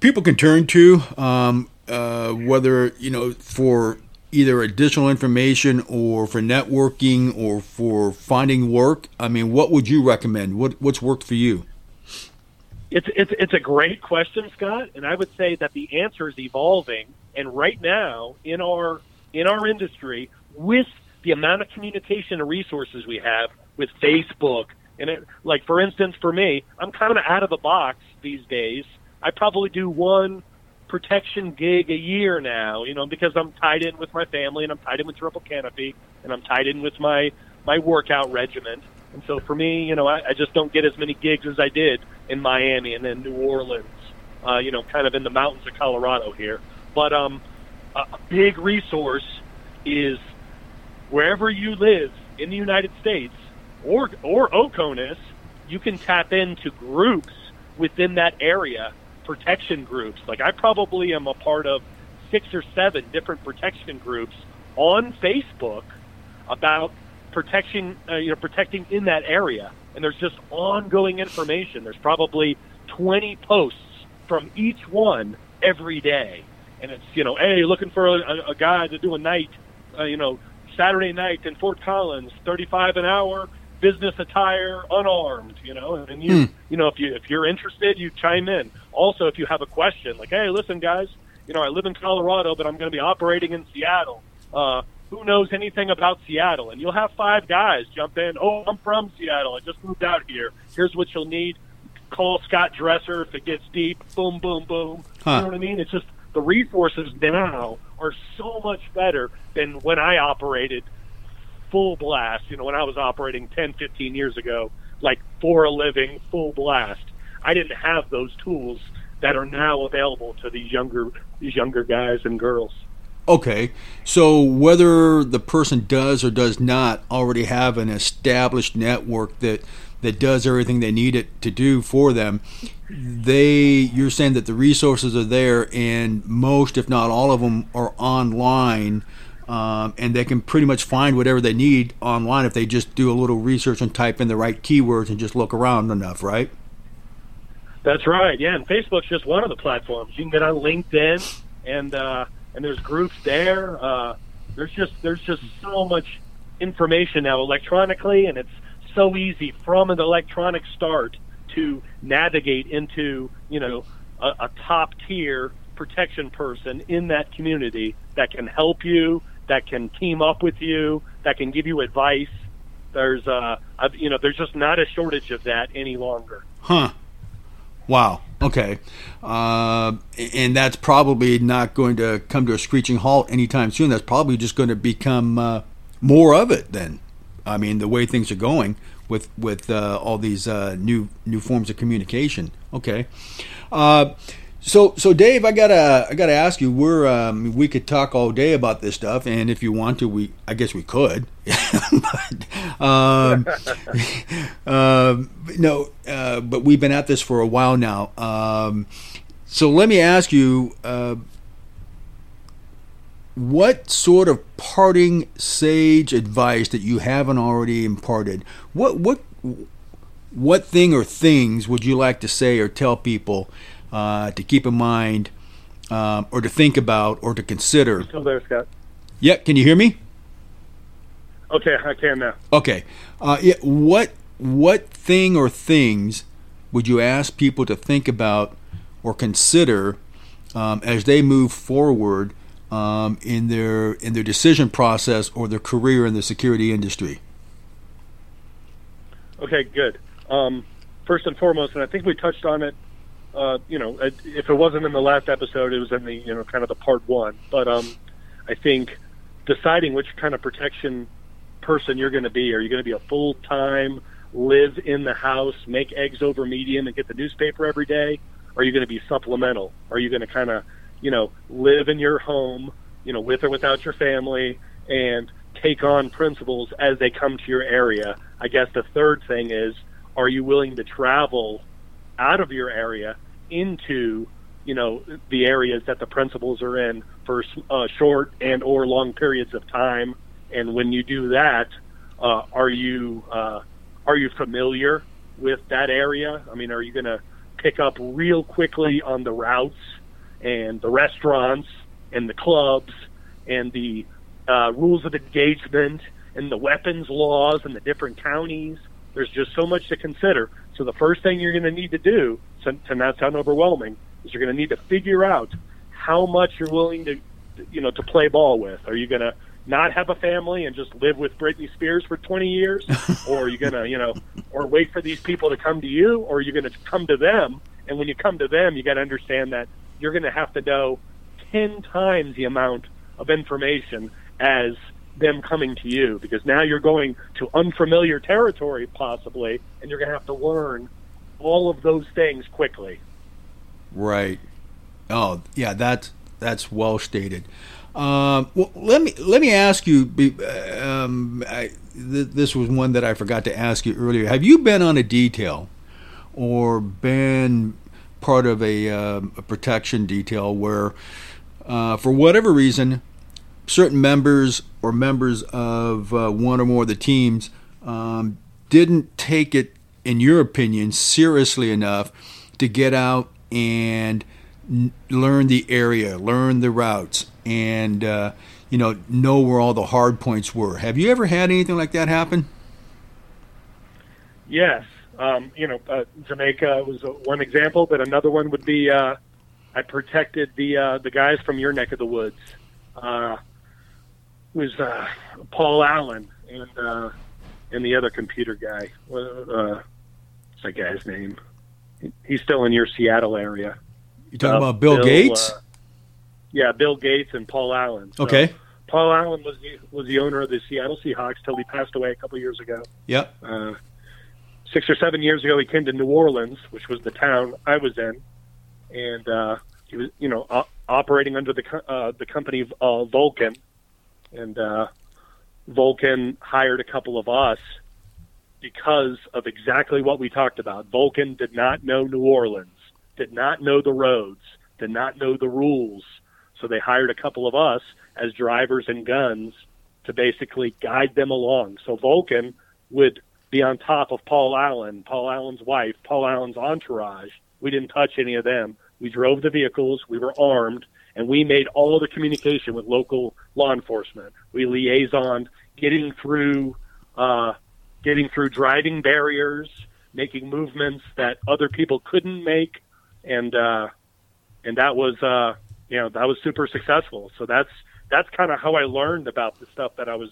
Speaker 1: people can turn to, um, uh, whether you know for either additional information or for networking or for finding work? I mean, what would you recommend? What what's worked for you?
Speaker 2: It's, it's, it's a great question, Scott, and I would say that the answer is evolving. And right now, in our in our industry, with the amount of communication and resources we have with Facebook, and it, like for instance, for me, I'm kind of out of the box these days. I probably do one protection gig a year now, you know, because I'm tied in with my family and I'm tied in with Triple Canopy and I'm tied in with my my workout regimen. And so for me, you know, I, I just don't get as many gigs as I did in Miami and in New Orleans, uh, you know, kind of in the mountains of Colorado here. But um, a big resource is wherever you live in the United States or or Oconus, you can tap into groups within that area, protection groups. Like I probably am a part of six or seven different protection groups on Facebook about protection, uh, you know, protecting in that area. And there's just ongoing information. There's probably 20 posts from each one every day. And it's, you know, hey, looking for a, a guy to do a night, uh, you know, Saturday night in Fort Collins, 35 an hour, business attire, unarmed, you know, and you, hmm. you know, if you, if you're interested, you chime in. Also, if you have a question, like, hey, listen, guys, you know, I live in Colorado, but I'm going to be operating in Seattle. Uh, who knows anything about Seattle? And you'll have five guys jump in. Oh, I'm from Seattle. I just moved out here. Here's what you'll need. Call Scott Dresser if it gets deep. Boom, boom, boom. Huh. You know what I mean? It's just the resources now are so much better than when I operated full blast. You know, when I was operating 10, 15 years ago, like for a living, full blast. I didn't have those tools that are now available to these younger these younger guys and girls.
Speaker 1: Okay, so whether the person does or does not already have an established network that that does everything they need it to do for them, they you're saying that the resources are there, and most, if not all of them, are online, um, and they can pretty much find whatever they need online if they just do a little research and type in the right keywords and just look around enough, right?
Speaker 2: That's right. Yeah, and Facebook's just one of the platforms. You can get on LinkedIn and. Uh, and there's groups there. Uh, there's just there's just so much information now electronically, and it's so easy from an electronic start to navigate into you know a, a top tier protection person in that community that can help you, that can team up with you, that can give you advice. There's uh, I've, you know, there's just not a shortage of that any longer.
Speaker 1: Huh. Wow. Okay. Uh, and that's probably not going to come to a screeching halt anytime soon. That's probably just going to become uh, more of it then. I mean, the way things are going with with uh, all these uh, new new forms of communication. Okay. So, so Dave, I gotta, I gotta ask you. We're, um, we could talk all day about this stuff, and if you want to, we, I guess we could. but, um, uh, no, uh, but we've been at this for a while now. Um, so let me ask you, uh, what sort of parting sage advice that you haven't already imparted? What, what, what thing or things would you like to say or tell people? Uh, to keep in mind um, or to think about or to consider.
Speaker 2: Still there, Scott?
Speaker 1: Yeah, can you hear me?
Speaker 2: Okay, I can now.
Speaker 1: Okay. Uh, yeah, what what thing or things would you ask people to think about or consider um, as they move forward um, in their in their decision process or their career in the security industry?
Speaker 2: Okay, good. Um, first and foremost, and I think we touched on it uh, you know, if it wasn't in the last episode, it was in the you know kind of the part one. But um, I think deciding which kind of protection person you're going to be. Are you going to be a full time live in the house, make eggs over medium, and get the newspaper every day? Or are you going to be supplemental? Are you going to kind of you know live in your home, you know, with or without your family, and take on principals as they come to your area? I guess the third thing is, are you willing to travel out of your area into you know the areas that the principals are in for uh, short and or long periods of time. And when you do that uh, are you uh, are you familiar with that area? I mean are you going to pick up real quickly on the routes and the restaurants and the clubs and the uh, rules of engagement and the weapons laws and the different counties? There's just so much to consider. So the first thing you're going to need to do, to, to not sound overwhelming, is you're going to need to figure out how much you're willing to, you know, to play ball with. Are you going to not have a family and just live with Britney Spears for 20 years, or are you going to, you know, or wait for these people to come to you, or are you going to come to them? And when you come to them, you got to understand that you're going to have to know 10 times the amount of information as them coming to you because now you're going to unfamiliar territory possibly and you're going to have to learn all of those things quickly
Speaker 1: right oh yeah that's that's well stated um, well, let me let me ask you. Um, I, th- this was one that I forgot to ask you earlier. Have you been on a detail, or been part of a, uh, a protection detail where, uh, for whatever reason, certain members or members of uh, one or more of the teams um, didn't take it, in your opinion, seriously enough to get out and n- learn the area, learn the routes, and uh, you know know where all the hard points were. Have you ever had anything like that happen?
Speaker 2: Yes, um, you know uh, Jamaica was one example, but another one would be uh, I protected the uh, the guys from your neck of the woods. Uh, was uh, Paul Allen and uh, and the other computer guy. Uh, that guy's name? He's still in your Seattle area.
Speaker 1: You talking uh, about Bill, Bill Gates?
Speaker 2: Uh, yeah, Bill Gates and Paul Allen.
Speaker 1: So okay.
Speaker 2: Paul Allen was the was the owner of the Seattle Seahawks till he passed away a couple years ago.
Speaker 1: Yep.
Speaker 2: Uh, six or seven years ago, he came to New Orleans, which was the town I was in, and uh, he was, you know, o- operating under the uh, the company uh, Vulcan, and uh, Vulcan hired a couple of us because of exactly what we talked about. Vulcan did not know New Orleans, did not know the roads, did not know the rules. So they hired a couple of us as drivers and guns to basically guide them along. So Vulcan would be on top of Paul Allen, Paul Allen's wife, Paul Allen's entourage. We didn't touch any of them. We drove the vehicles. We were armed and we made all the communication with local law enforcement. We liaisoned, getting through, uh, getting through driving barriers, making movements that other people couldn't make, and uh, and that was uh, you know that was super successful. So that's that's kind of how I learned about the stuff that I was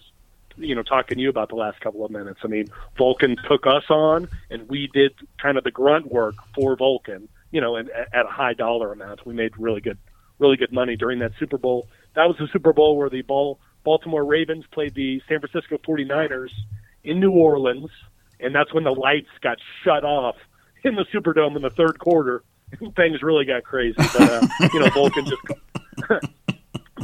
Speaker 2: you know talking to you about the last couple of minutes. I mean, Vulcan took us on, and we did kind of the grunt work for Vulcan. You know, and at a high dollar amount, we made really good really good money during that Super Bowl. That was the Super Bowl where the ball, Baltimore Ravens played the San Francisco 49ers in New Orleans, and that's when the lights got shut off in the Superdome in the third quarter, things really got crazy. But uh, you know, Vulcan just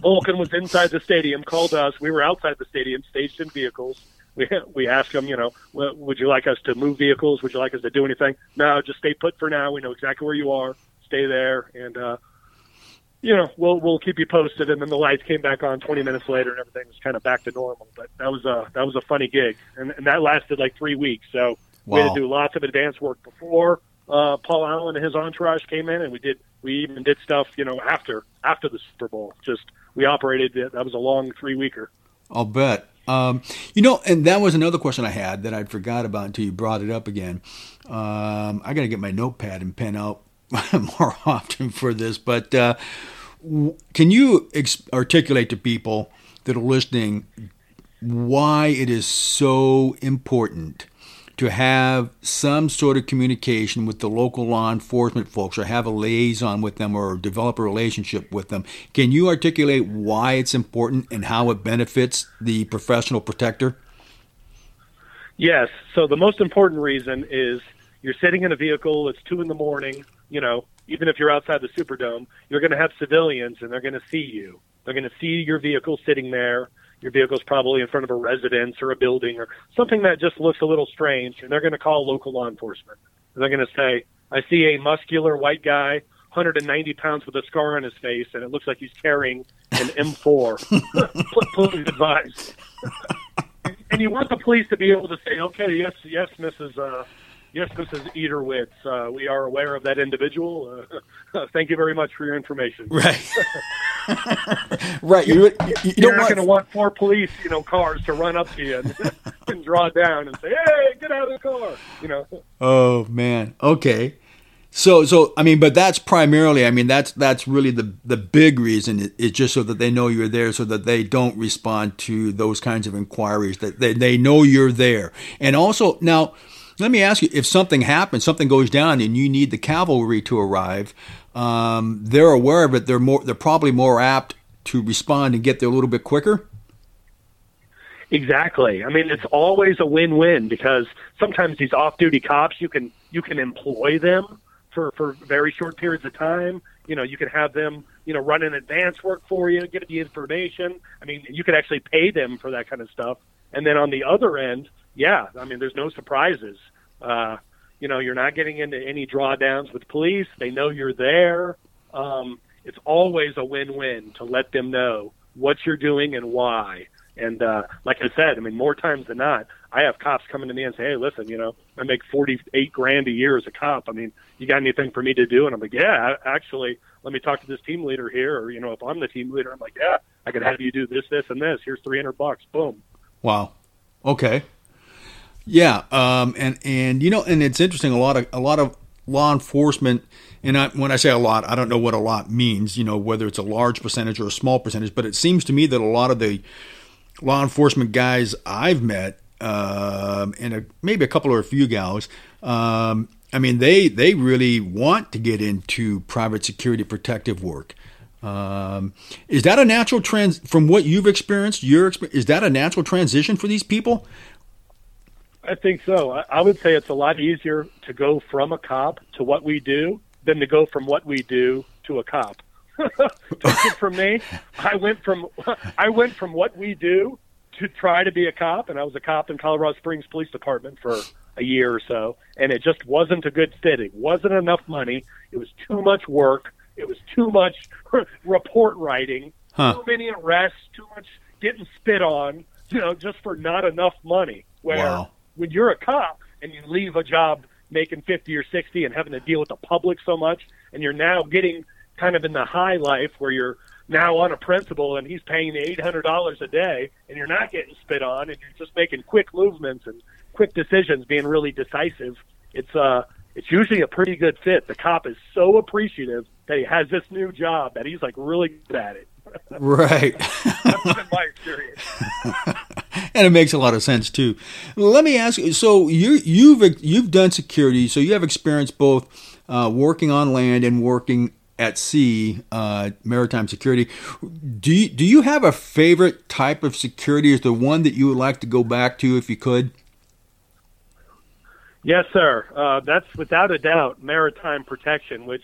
Speaker 2: Vulcan was inside the stadium, called us. We were outside the stadium, staged in vehicles. We we asked him, you know, would you like us to move vehicles? Would you like us to do anything? No, just stay put for now. We know exactly where you are. Stay there, and uh, you know, we'll we'll keep you posted. And then the lights came back on 20 minutes later, and everything was kind of back to normal. But that was a that was a funny gig, and, and that lasted like three weeks. So wow. we had to do lots of advance work before uh, Paul Allen and his entourage came in, and we did we even did stuff, you know, after after the Super Bowl. Just we operated. That was a long three weeker.
Speaker 1: I'll bet. Um, you know, and that was another question I had that I'd forgot about until you brought it up again. Um, I got to get my notepad and pen out more often for this, but uh, can you ex- articulate to people that are listening why it is so important to have some sort of communication with the local law enforcement folks or have a liaison with them or develop a relationship with them. Can you articulate why it's important and how it benefits the professional protector?
Speaker 2: Yes. So the most important reason is you're sitting in a vehicle, it's two in the morning, you know, even if you're outside the Superdome, you're going to have civilians and they're going to see you. They're going to see your vehicle sitting there your vehicle's probably in front of a residence or a building or something that just looks a little strange, and they're going to call local law enforcement. And they're going to say, I see a muscular white guy, 190 pounds with a scar on his face, and it looks like he's carrying an M4. Please advise. and you want the police to be able to say, okay, yes, yes, Mrs. Uh, Yes, this is Eaterwitz. Uh, we are aware of that individual. Uh, thank you very much for your information.
Speaker 1: Right. right. You, you,
Speaker 2: you You're not going to want four police, you know, cars to run up to you and, and draw down and say, "Hey, get out of the car!" You know.
Speaker 1: Oh man. Okay. So, so I mean, but that's primarily. I mean, that's that's really the the big reason is just so that they know you're there, so that they don't respond to those kinds of inquiries. That they they know you're there, and also now let me ask you: if something happens, something goes down, and you need the cavalry to arrive, um, they're aware of it. They're more. They're probably more apt to respond and get there a little bit quicker.
Speaker 2: Exactly. I mean, it's always a win-win because sometimes these off-duty cops, you can you can employ them for for very short periods of time. You know, you can have them, you know, run an advance work for you, get the information. I mean, you can actually pay them for that kind of stuff. And then on the other end, yeah, I mean, there's no surprises. Uh, you know, you're not getting into any drawdowns with police. They know you're there. Um, it's always a win-win to let them know what you're doing and why. And uh, like I said, I mean, more times than not, I have cops coming to me and say, "Hey, listen, you know, I make forty-eight grand a year as a cop. I mean, you got anything for me to do?" And I'm like, "Yeah, actually, let me talk to this team leader here." Or you know, if I'm the team leader, I'm like, "Yeah, I could have you do this, this, and this. Here's three hundred bucks. Boom."
Speaker 1: Wow. Okay. Yeah, um, and and you know, and it's interesting. A lot of a lot of law enforcement, and I, when I say a lot, I don't know what a lot means. You know, whether it's a large percentage or a small percentage, but it seems to me that a lot of the law enforcement guys I've met, um, and a, maybe a couple or a few gals, um, I mean, they they really want to get into private security protective work. Um, is that a natural trans from what you've experienced? Your is that a natural transition for these people?
Speaker 2: I think so. I, I would say it's a lot easier to go from a cop to what we do than to go from what we do to a cop. Take it from me. I went from I went from what we do to try to be a cop, and I was a cop in Colorado Springs Police Department for a year or so, and it just wasn't a good fit. It wasn't enough money. It was too much work. It was too much report writing. Huh. Too many arrests. Too much getting spit on. You know, just for not enough money. Where wow when you're a cop and you leave a job making 50 or 60 and having to deal with the public so much, and you're now getting kind of in the high life where you're now on a principal and he's paying the $800 a day and you're not getting spit on and you're just making quick movements and quick decisions, being really decisive. It's, uh, it's usually a pretty good fit. The cop is so appreciative that he has this new job that he's like really good at it.
Speaker 1: Right.
Speaker 2: That's been my experience.
Speaker 1: And it makes a lot of sense too. Let me ask you. So you you've you've done security, so you have experience both uh, working on land and working at sea, uh, maritime security. Do you, do you have a favorite type of security? Is the one that you would like to go back to if you could?
Speaker 2: Yes, sir. Uh, that's without a doubt maritime protection, which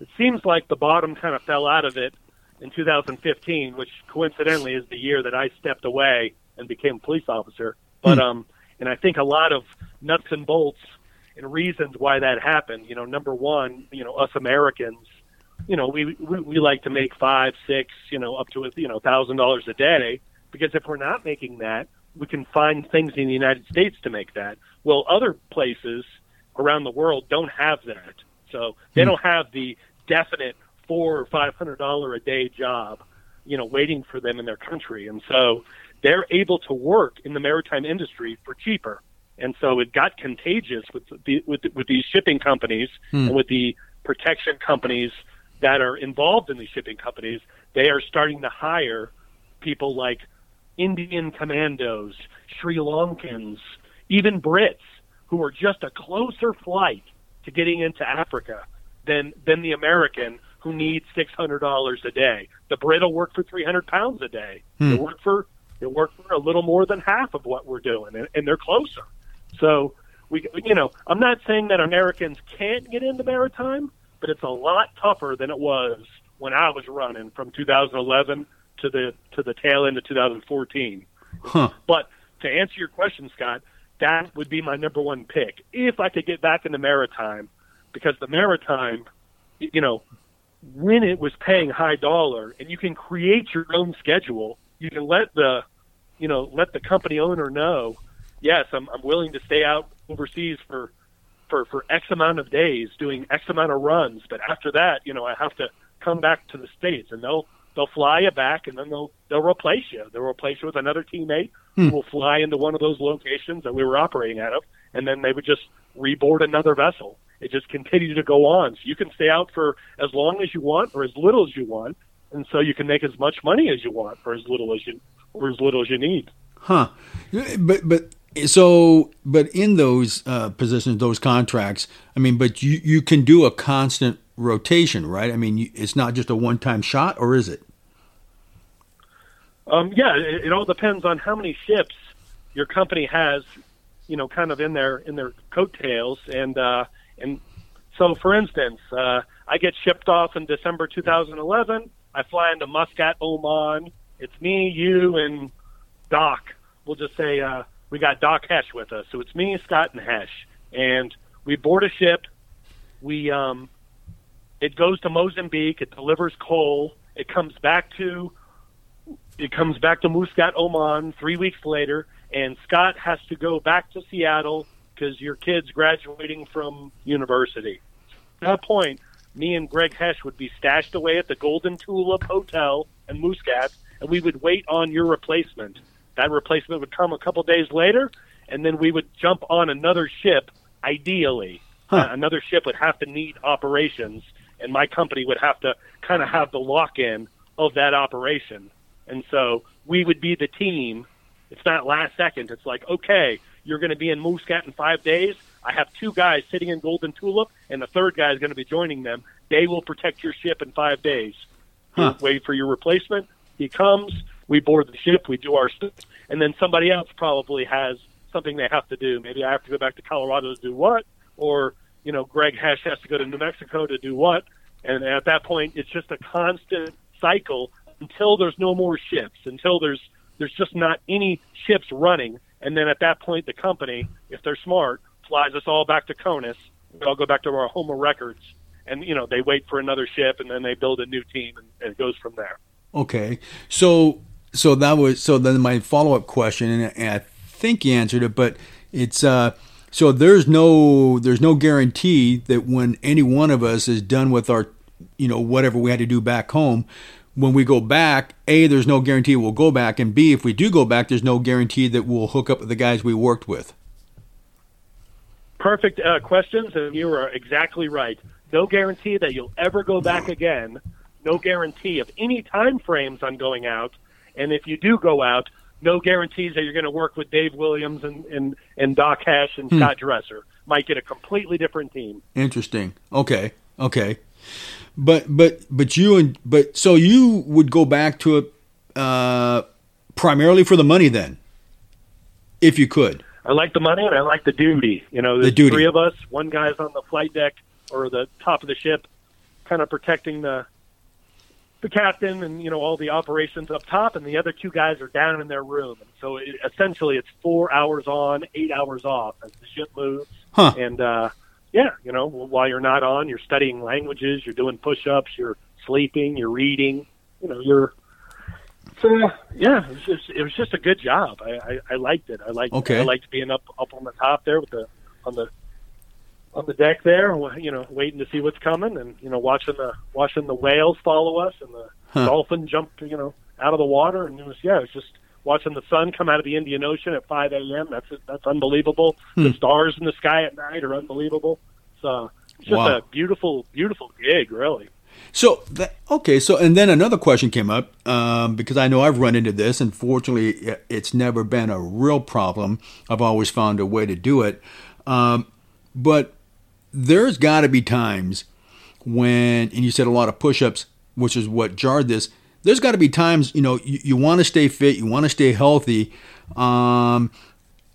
Speaker 2: it seems like the bottom kind of fell out of it in 2015, which coincidentally is the year that I stepped away and became a police officer. But
Speaker 1: Hmm.
Speaker 2: um, and I think a lot of nuts and bolts and reasons why that happened. You know, number one, you know, us Americans, you know, we we, we like to make five, six, you know, up to you know thousand dollars a day because if we're not making that, we can find things in the United States to make that. Well, other places around the world don't have that, so they
Speaker 1: Hmm.
Speaker 2: don't have the definite four or five hundred dollar a day job, you know, waiting for them in their country, and so they're able to work in the maritime industry for cheaper. And so it got contagious with the, with with these shipping companies
Speaker 1: Hmm.
Speaker 2: and with the protection companies that are involved in these shipping companies. They are starting to hire people like Indian commandos, Sri Lankans, even Brits who are just a closer flight to getting into Africa than than the American who needs six hundred dollars a day. The Brit will work for three hundred pounds a day. They work for they work for a little more than half of what we're doing, and, and they're closer. So we, you know, I'm not saying that Americans can't get into maritime, but it's a lot tougher than it was when I was running from 2011 to the to the tail end of 2014.
Speaker 1: Huh.
Speaker 2: But to answer your question, Scott, that would be my number one pick if I could get back into maritime, because the maritime, you know, when it was paying high dollar and you can create your own schedule, you can let the, you know, let the company owner know, yes, I'm I'm willing to stay out overseas for for for X amount of days doing X amount of runs, but after that, you know, I have to come back to the states, and they'll they'll fly you back, and then they'll they'll replace you. They'll replace you with another teammate who hmm. will fly into one of those locations that we were operating out of, and then they would just reboard another vessel. It just continued to go on. So you can stay out for as long as you want or as little as you want, and so you can make as much money as you want for as little as you or as little as you need.
Speaker 1: Huh. But but so but in those uh, positions, those contracts, I mean, but you you can do a constant rotation, right? I mean, it's not just a one time shot, or is it?
Speaker 2: Um, yeah, it, it all depends on how many ships your company has, you know, kind of in their in their coattails, and uh, and so, for instance, uh, I get shipped off in December 2011. I fly into Muscat, Oman. It's me, you, and Doc. We'll just say uh, we got Doc Hesh with us, so it's me, Scott, and Hesh, and we board a ship. We um, it goes to Mozambique. It delivers coal. It comes back to it comes back to Muscat, Oman, three weeks later, and Scott has to go back to Seattle because your kid's graduating from university. At that point, me and Greg Hesh would be stashed away at the Golden Tulip Hotel in Muscat, and we would wait on your replacement. That replacement would come a couple days later, and then we would jump on another ship, ideally.
Speaker 1: Huh.
Speaker 2: Uh, another ship would have to need operations, and my company would have to kind of have the lock in of that operation. And so we would be the team. It's not last second. It's like, okay, you're going to be in Muscat in five days. I have two guys sitting in Golden Tulip, and the third guy is going to be joining them. They will protect your ship in five days.
Speaker 1: Huh.
Speaker 2: Wait for your replacement. He comes. We board the ship. We do our stuff, and then somebody else probably has something they have to do. Maybe I have to go back to Colorado to do what, or you know, Greg Hesh has to go to New Mexico to do what. And at that point, it's just a constant cycle until there's no more ships, until there's there's just not any ships running. And then at that point, the company, if they're smart, flies us all back to Conus. We all go back to our home of records, and you know they wait for another ship, and then they build a new team, and, and it goes from there.
Speaker 1: Okay. So so that was so then my follow up question, and, and I think you answered it, but it's uh so there's no there's no guarantee that when any one of us is done with our you know whatever we had to do back home when we go back a there's no guarantee we'll go back and b if we do go back there's no guarantee that we'll hook up with the guys we worked with
Speaker 2: Perfect uh, questions, and you are exactly right. No guarantee that you'll ever go back again. No guarantee of any time frames on going out. And if you do go out, no guarantees that you're going to work with Dave Williams and, and, and Doc Hesh and Scott Dresser. Might get a completely different team.
Speaker 1: Interesting. Okay. Okay. But but but you and but so you would go back to it uh, primarily for the money then, if you could.
Speaker 2: I like the money and I like the duty. You know,
Speaker 1: The duty.
Speaker 2: three of us. One guy's on the flight deck or the top of the ship, kind of protecting the the captain and you know all the operations up top, and the other two guys are down in their room. And so it, essentially, it's four hours on, eight hours off as the ship moves.
Speaker 1: Huh.
Speaker 2: And uh, yeah, you know, while you're not on, you're studying languages, you're doing push-ups, you're sleeping, you're reading. You know, you're. So yeah, it was just it was just a good job. I, I, I liked it. I liked
Speaker 1: Okay.
Speaker 2: I liked being up up on the top there with the on the on the deck there, you know, waiting to see what's coming, and you know, watching the watching the whales follow us and the
Speaker 1: Huh.
Speaker 2: dolphin jump, you know, out of the water, and it was yeah, it was just watching the sun come out of the Indian Ocean at 5 a.m. That's that's unbelievable.
Speaker 1: Hmm.
Speaker 2: The stars in the sky at night are unbelievable. So it's just
Speaker 1: Wow.
Speaker 2: a beautiful, beautiful gig, really.
Speaker 1: So that, okay, so and then another question came up um, because I know I've run into this, and fortunately, it's never been a real problem. I've always found a way to do it, um, but there's got to be times when, and you said a lot of push-ups, which is what jarred this. There's got to be times, you know, you, you want to stay fit, you want to stay healthy. Um,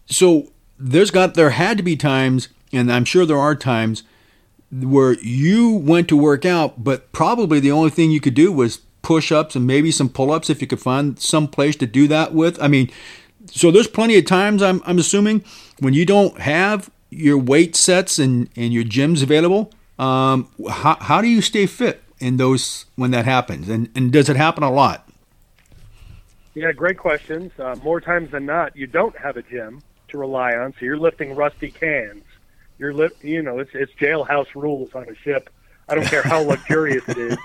Speaker 1: so there's got there had to be times, and I'm sure there are times where you went to work out, but probably the only thing you could do was push ups and maybe some pull ups if you could find some place to do that with. I mean, so there's plenty of times I'm, I'm assuming when you don't have your weight sets and, and your gyms available. Um, how, how do you stay fit in those when that happens? And, and does it happen a lot?
Speaker 2: Yeah, great questions. Uh, more times than not, you don't have a gym to rely on, so you're lifting rusty cans. You're li- you know, it's it's jailhouse rules on a ship. I don't care how luxurious it is.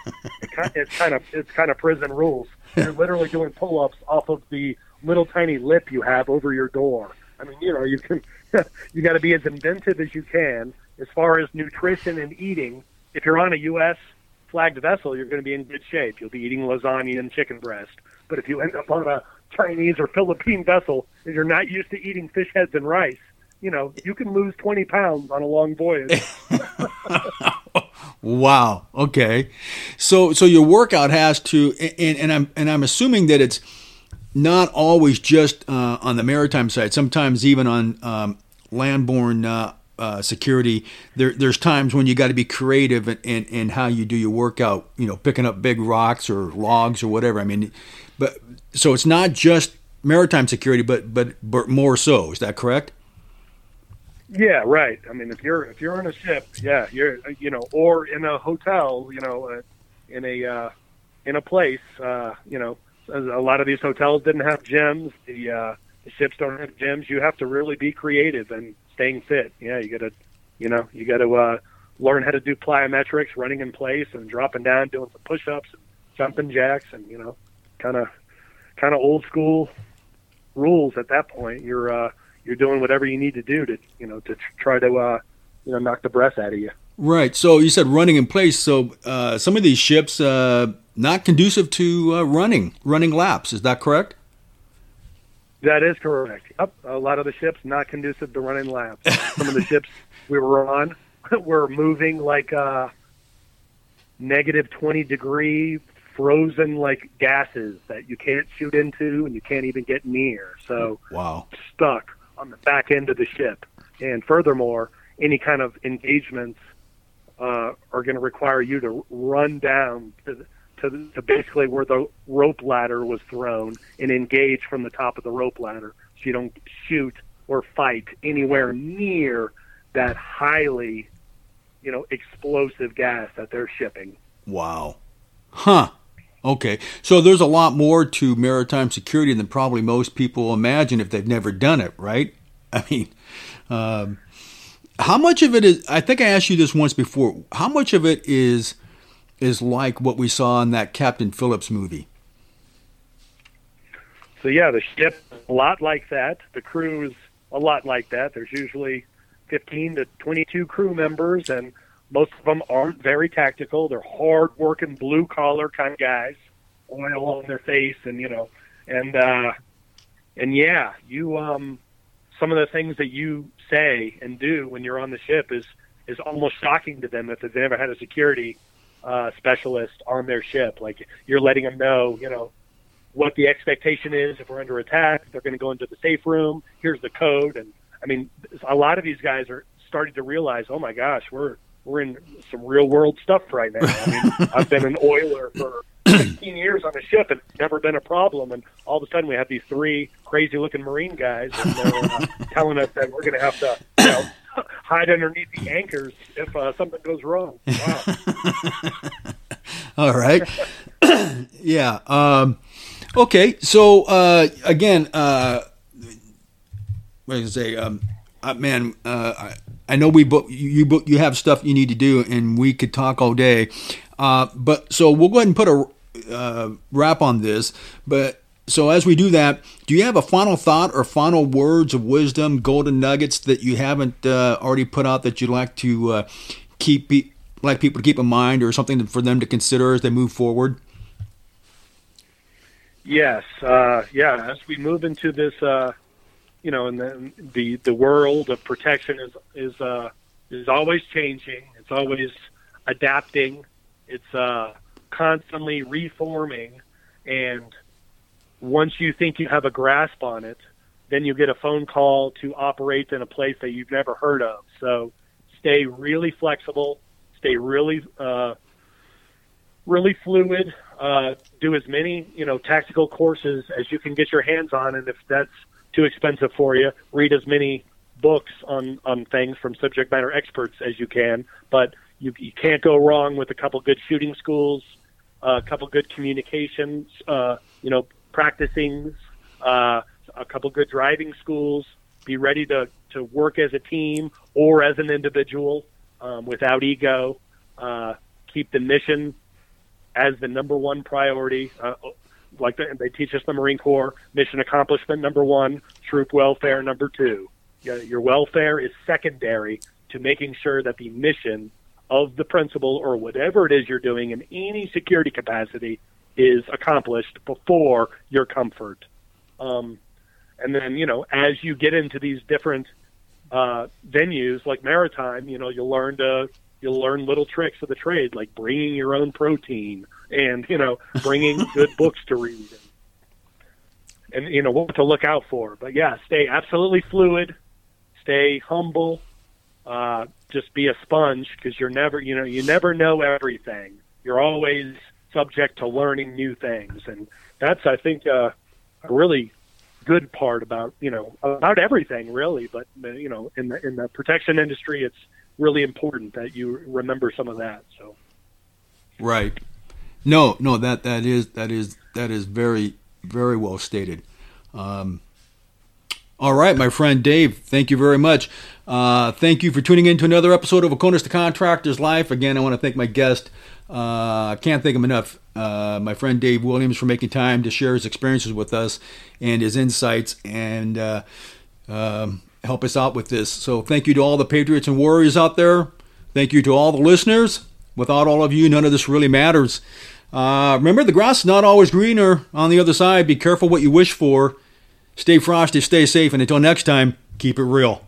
Speaker 2: It's kind of it's kind of prison rules. You're literally doing pull-ups off of the little tiny lip you have over your door. I mean, you know, you can you got to be as inventive as you can as far as nutrition and eating. If you're on a U.S. flagged vessel, you're going to be in good shape. You'll be eating lasagna and chicken breast. But if you end up on a Chinese or Philippine vessel and you're not used to eating fish heads and rice, you know, you can lose 20 pounds on a long voyage.
Speaker 1: Wow. Okay. So so your workout has to, and, and I'm and I'm assuming that it's not always just uh, on the maritime side. Sometimes even on um, landborne uh, uh, security, there there's times when you got to be creative in, in, in how you do your workout. You know, picking up big rocks or logs or whatever. I mean, but so it's not just maritime security, but but but more so. Is that correct?
Speaker 2: Yeah, right. I mean, if you're if you're on a ship, yeah, you're you know, or in a hotel, you know, uh, in a uh, in a place, uh, you know, a lot of these hotels didn't have gyms. The uh, the ships don't have gyms. You have to really be creative and staying fit. Yeah, you got to, you know, you got to uh, learn how to do plyometrics, running in place and dropping down, doing some push-ups, and jumping jacks, and you know, kind of kind of old school rules at that point. You're uh, you're doing whatever you need to do to you know to try to uh, you know knock the breath out of you.
Speaker 1: Right. So you said running in place. So uh, some of these ships uh, not conducive to uh, running, running laps. Is that correct?
Speaker 2: That is correct. Yep. A lot of the ships not conducive to running laps. Some of the ships we were on were moving like uh, negative twenty degree frozen like gases that you can't shoot into and you can't even get near. So
Speaker 1: Wow.
Speaker 2: stuck on the back end of the ship. And furthermore, any kind of engagements uh, are going to require you to run down to, to, to basically where the rope ladder was thrown and engage from the top of the rope ladder so you don't shoot or fight anywhere near that highly, you know, explosive gas that they're shipping.
Speaker 1: Wow. Huh. Okay. So there's a lot more to maritime security than probably most people imagine if they've never done it, right? I mean, um, how much of it is? I think I asked you this once before. How much of it is is like what we saw in that Captain Phillips movie?
Speaker 2: So yeah, the ship a lot like that. The crew is a lot like that. There's usually 15 to 22 crew members, and most of them aren't very tactical. They're hard-working, blue-collar kind of guys, oil on their face, and you know, and uh, and yeah, you um, some of the things that you say and do when you're on the ship is is almost shocking to them if they've never had a security uh, specialist on their ship. Like you're letting them know, you know, what the expectation is if we're under attack. They're going to go into the safe room. Here's the code, and I mean, a lot of these guys are starting to realize, oh my gosh, we're we're in some real world stuff right now. I mean, I've been an oiler for 15 years on a ship and it's never been a problem. And all of a sudden we have these three crazy looking Marine guys and they're uh, telling us that we're going to have to, you know, hide underneath the anchors if uh, something goes wrong. Wow.
Speaker 1: all right. yeah. Um, okay. So, uh, again, uh, what did I say? Um, uh, man, uh, I, I know we book you book you have stuff you need to do, and we could talk all day. Uh, but so we'll go ahead and put a uh, wrap on this. But so as we do that, do you have a final thought or final words of wisdom, golden nuggets that you haven't uh, already put out that you'd like to uh, keep like people to keep in mind, or something for them to consider as they move forward?
Speaker 2: Yes, yeah. As we move into this, you know, and the, the the world of protection is is uh, is always changing. It's always adapting. It's uh, constantly reforming, and once you think you have a grasp on it, then you get a phone call to operate in a place that you've never heard of. So stay really flexible, stay really uh, really fluid. Uh, do as many you know tactical courses as you can get your hands on, and if that's too expensive for you, read as many books on on things from subject matter experts as you can. But you, you can't go wrong with a couple good shooting schools, uh, a couple good communications, uh, you know, practicing, uh, a couple good driving schools. Be ready to to work as a team or as an individual um, without ego. Uh, keep the mission as the number one priority. Like the, they teach us the Marine Corps, mission accomplishment number one, troop welfare number two. Your welfare is secondary to making sure that the mission of the principal or whatever it is you're doing in any security capacity is accomplished before your comfort. Um, and then, you know, as you get into these different uh, venues like maritime, you know, you'll learn to you'll learn little tricks of the trade, like bringing your own protein and you know bringing good books to read and, and you know what to look out for. But yeah, stay absolutely fluid, stay humble, uh, just be a sponge because you're never, you know, you never know everything. You're always subject to learning new things, and that's, I think, uh, a really good part about, you know, about everything really. But you know, in the in the protection industry, it's really important that you remember some of that. So,
Speaker 1: right. No, no, that that is that is that is very very well stated. Um, all right, my friend Dave, thank you very much. Uh, thank you for tuning in to another episode of Oconus the Contractor's Life. Again, I want to thank my guest. Uh, I can't thank him enough. Uh, my friend Dave Williams for making time to share his experiences with us and his insights and uh, um, help us out with this. So, thank you to all the Patriots and Warriors out there. Thank you to all the listeners. Without all of you, none of this really matters. Uh, remember, the grass is not always greener on the other side. Be careful what you wish for. Stay frosty, stay safe, and until next time, keep it real.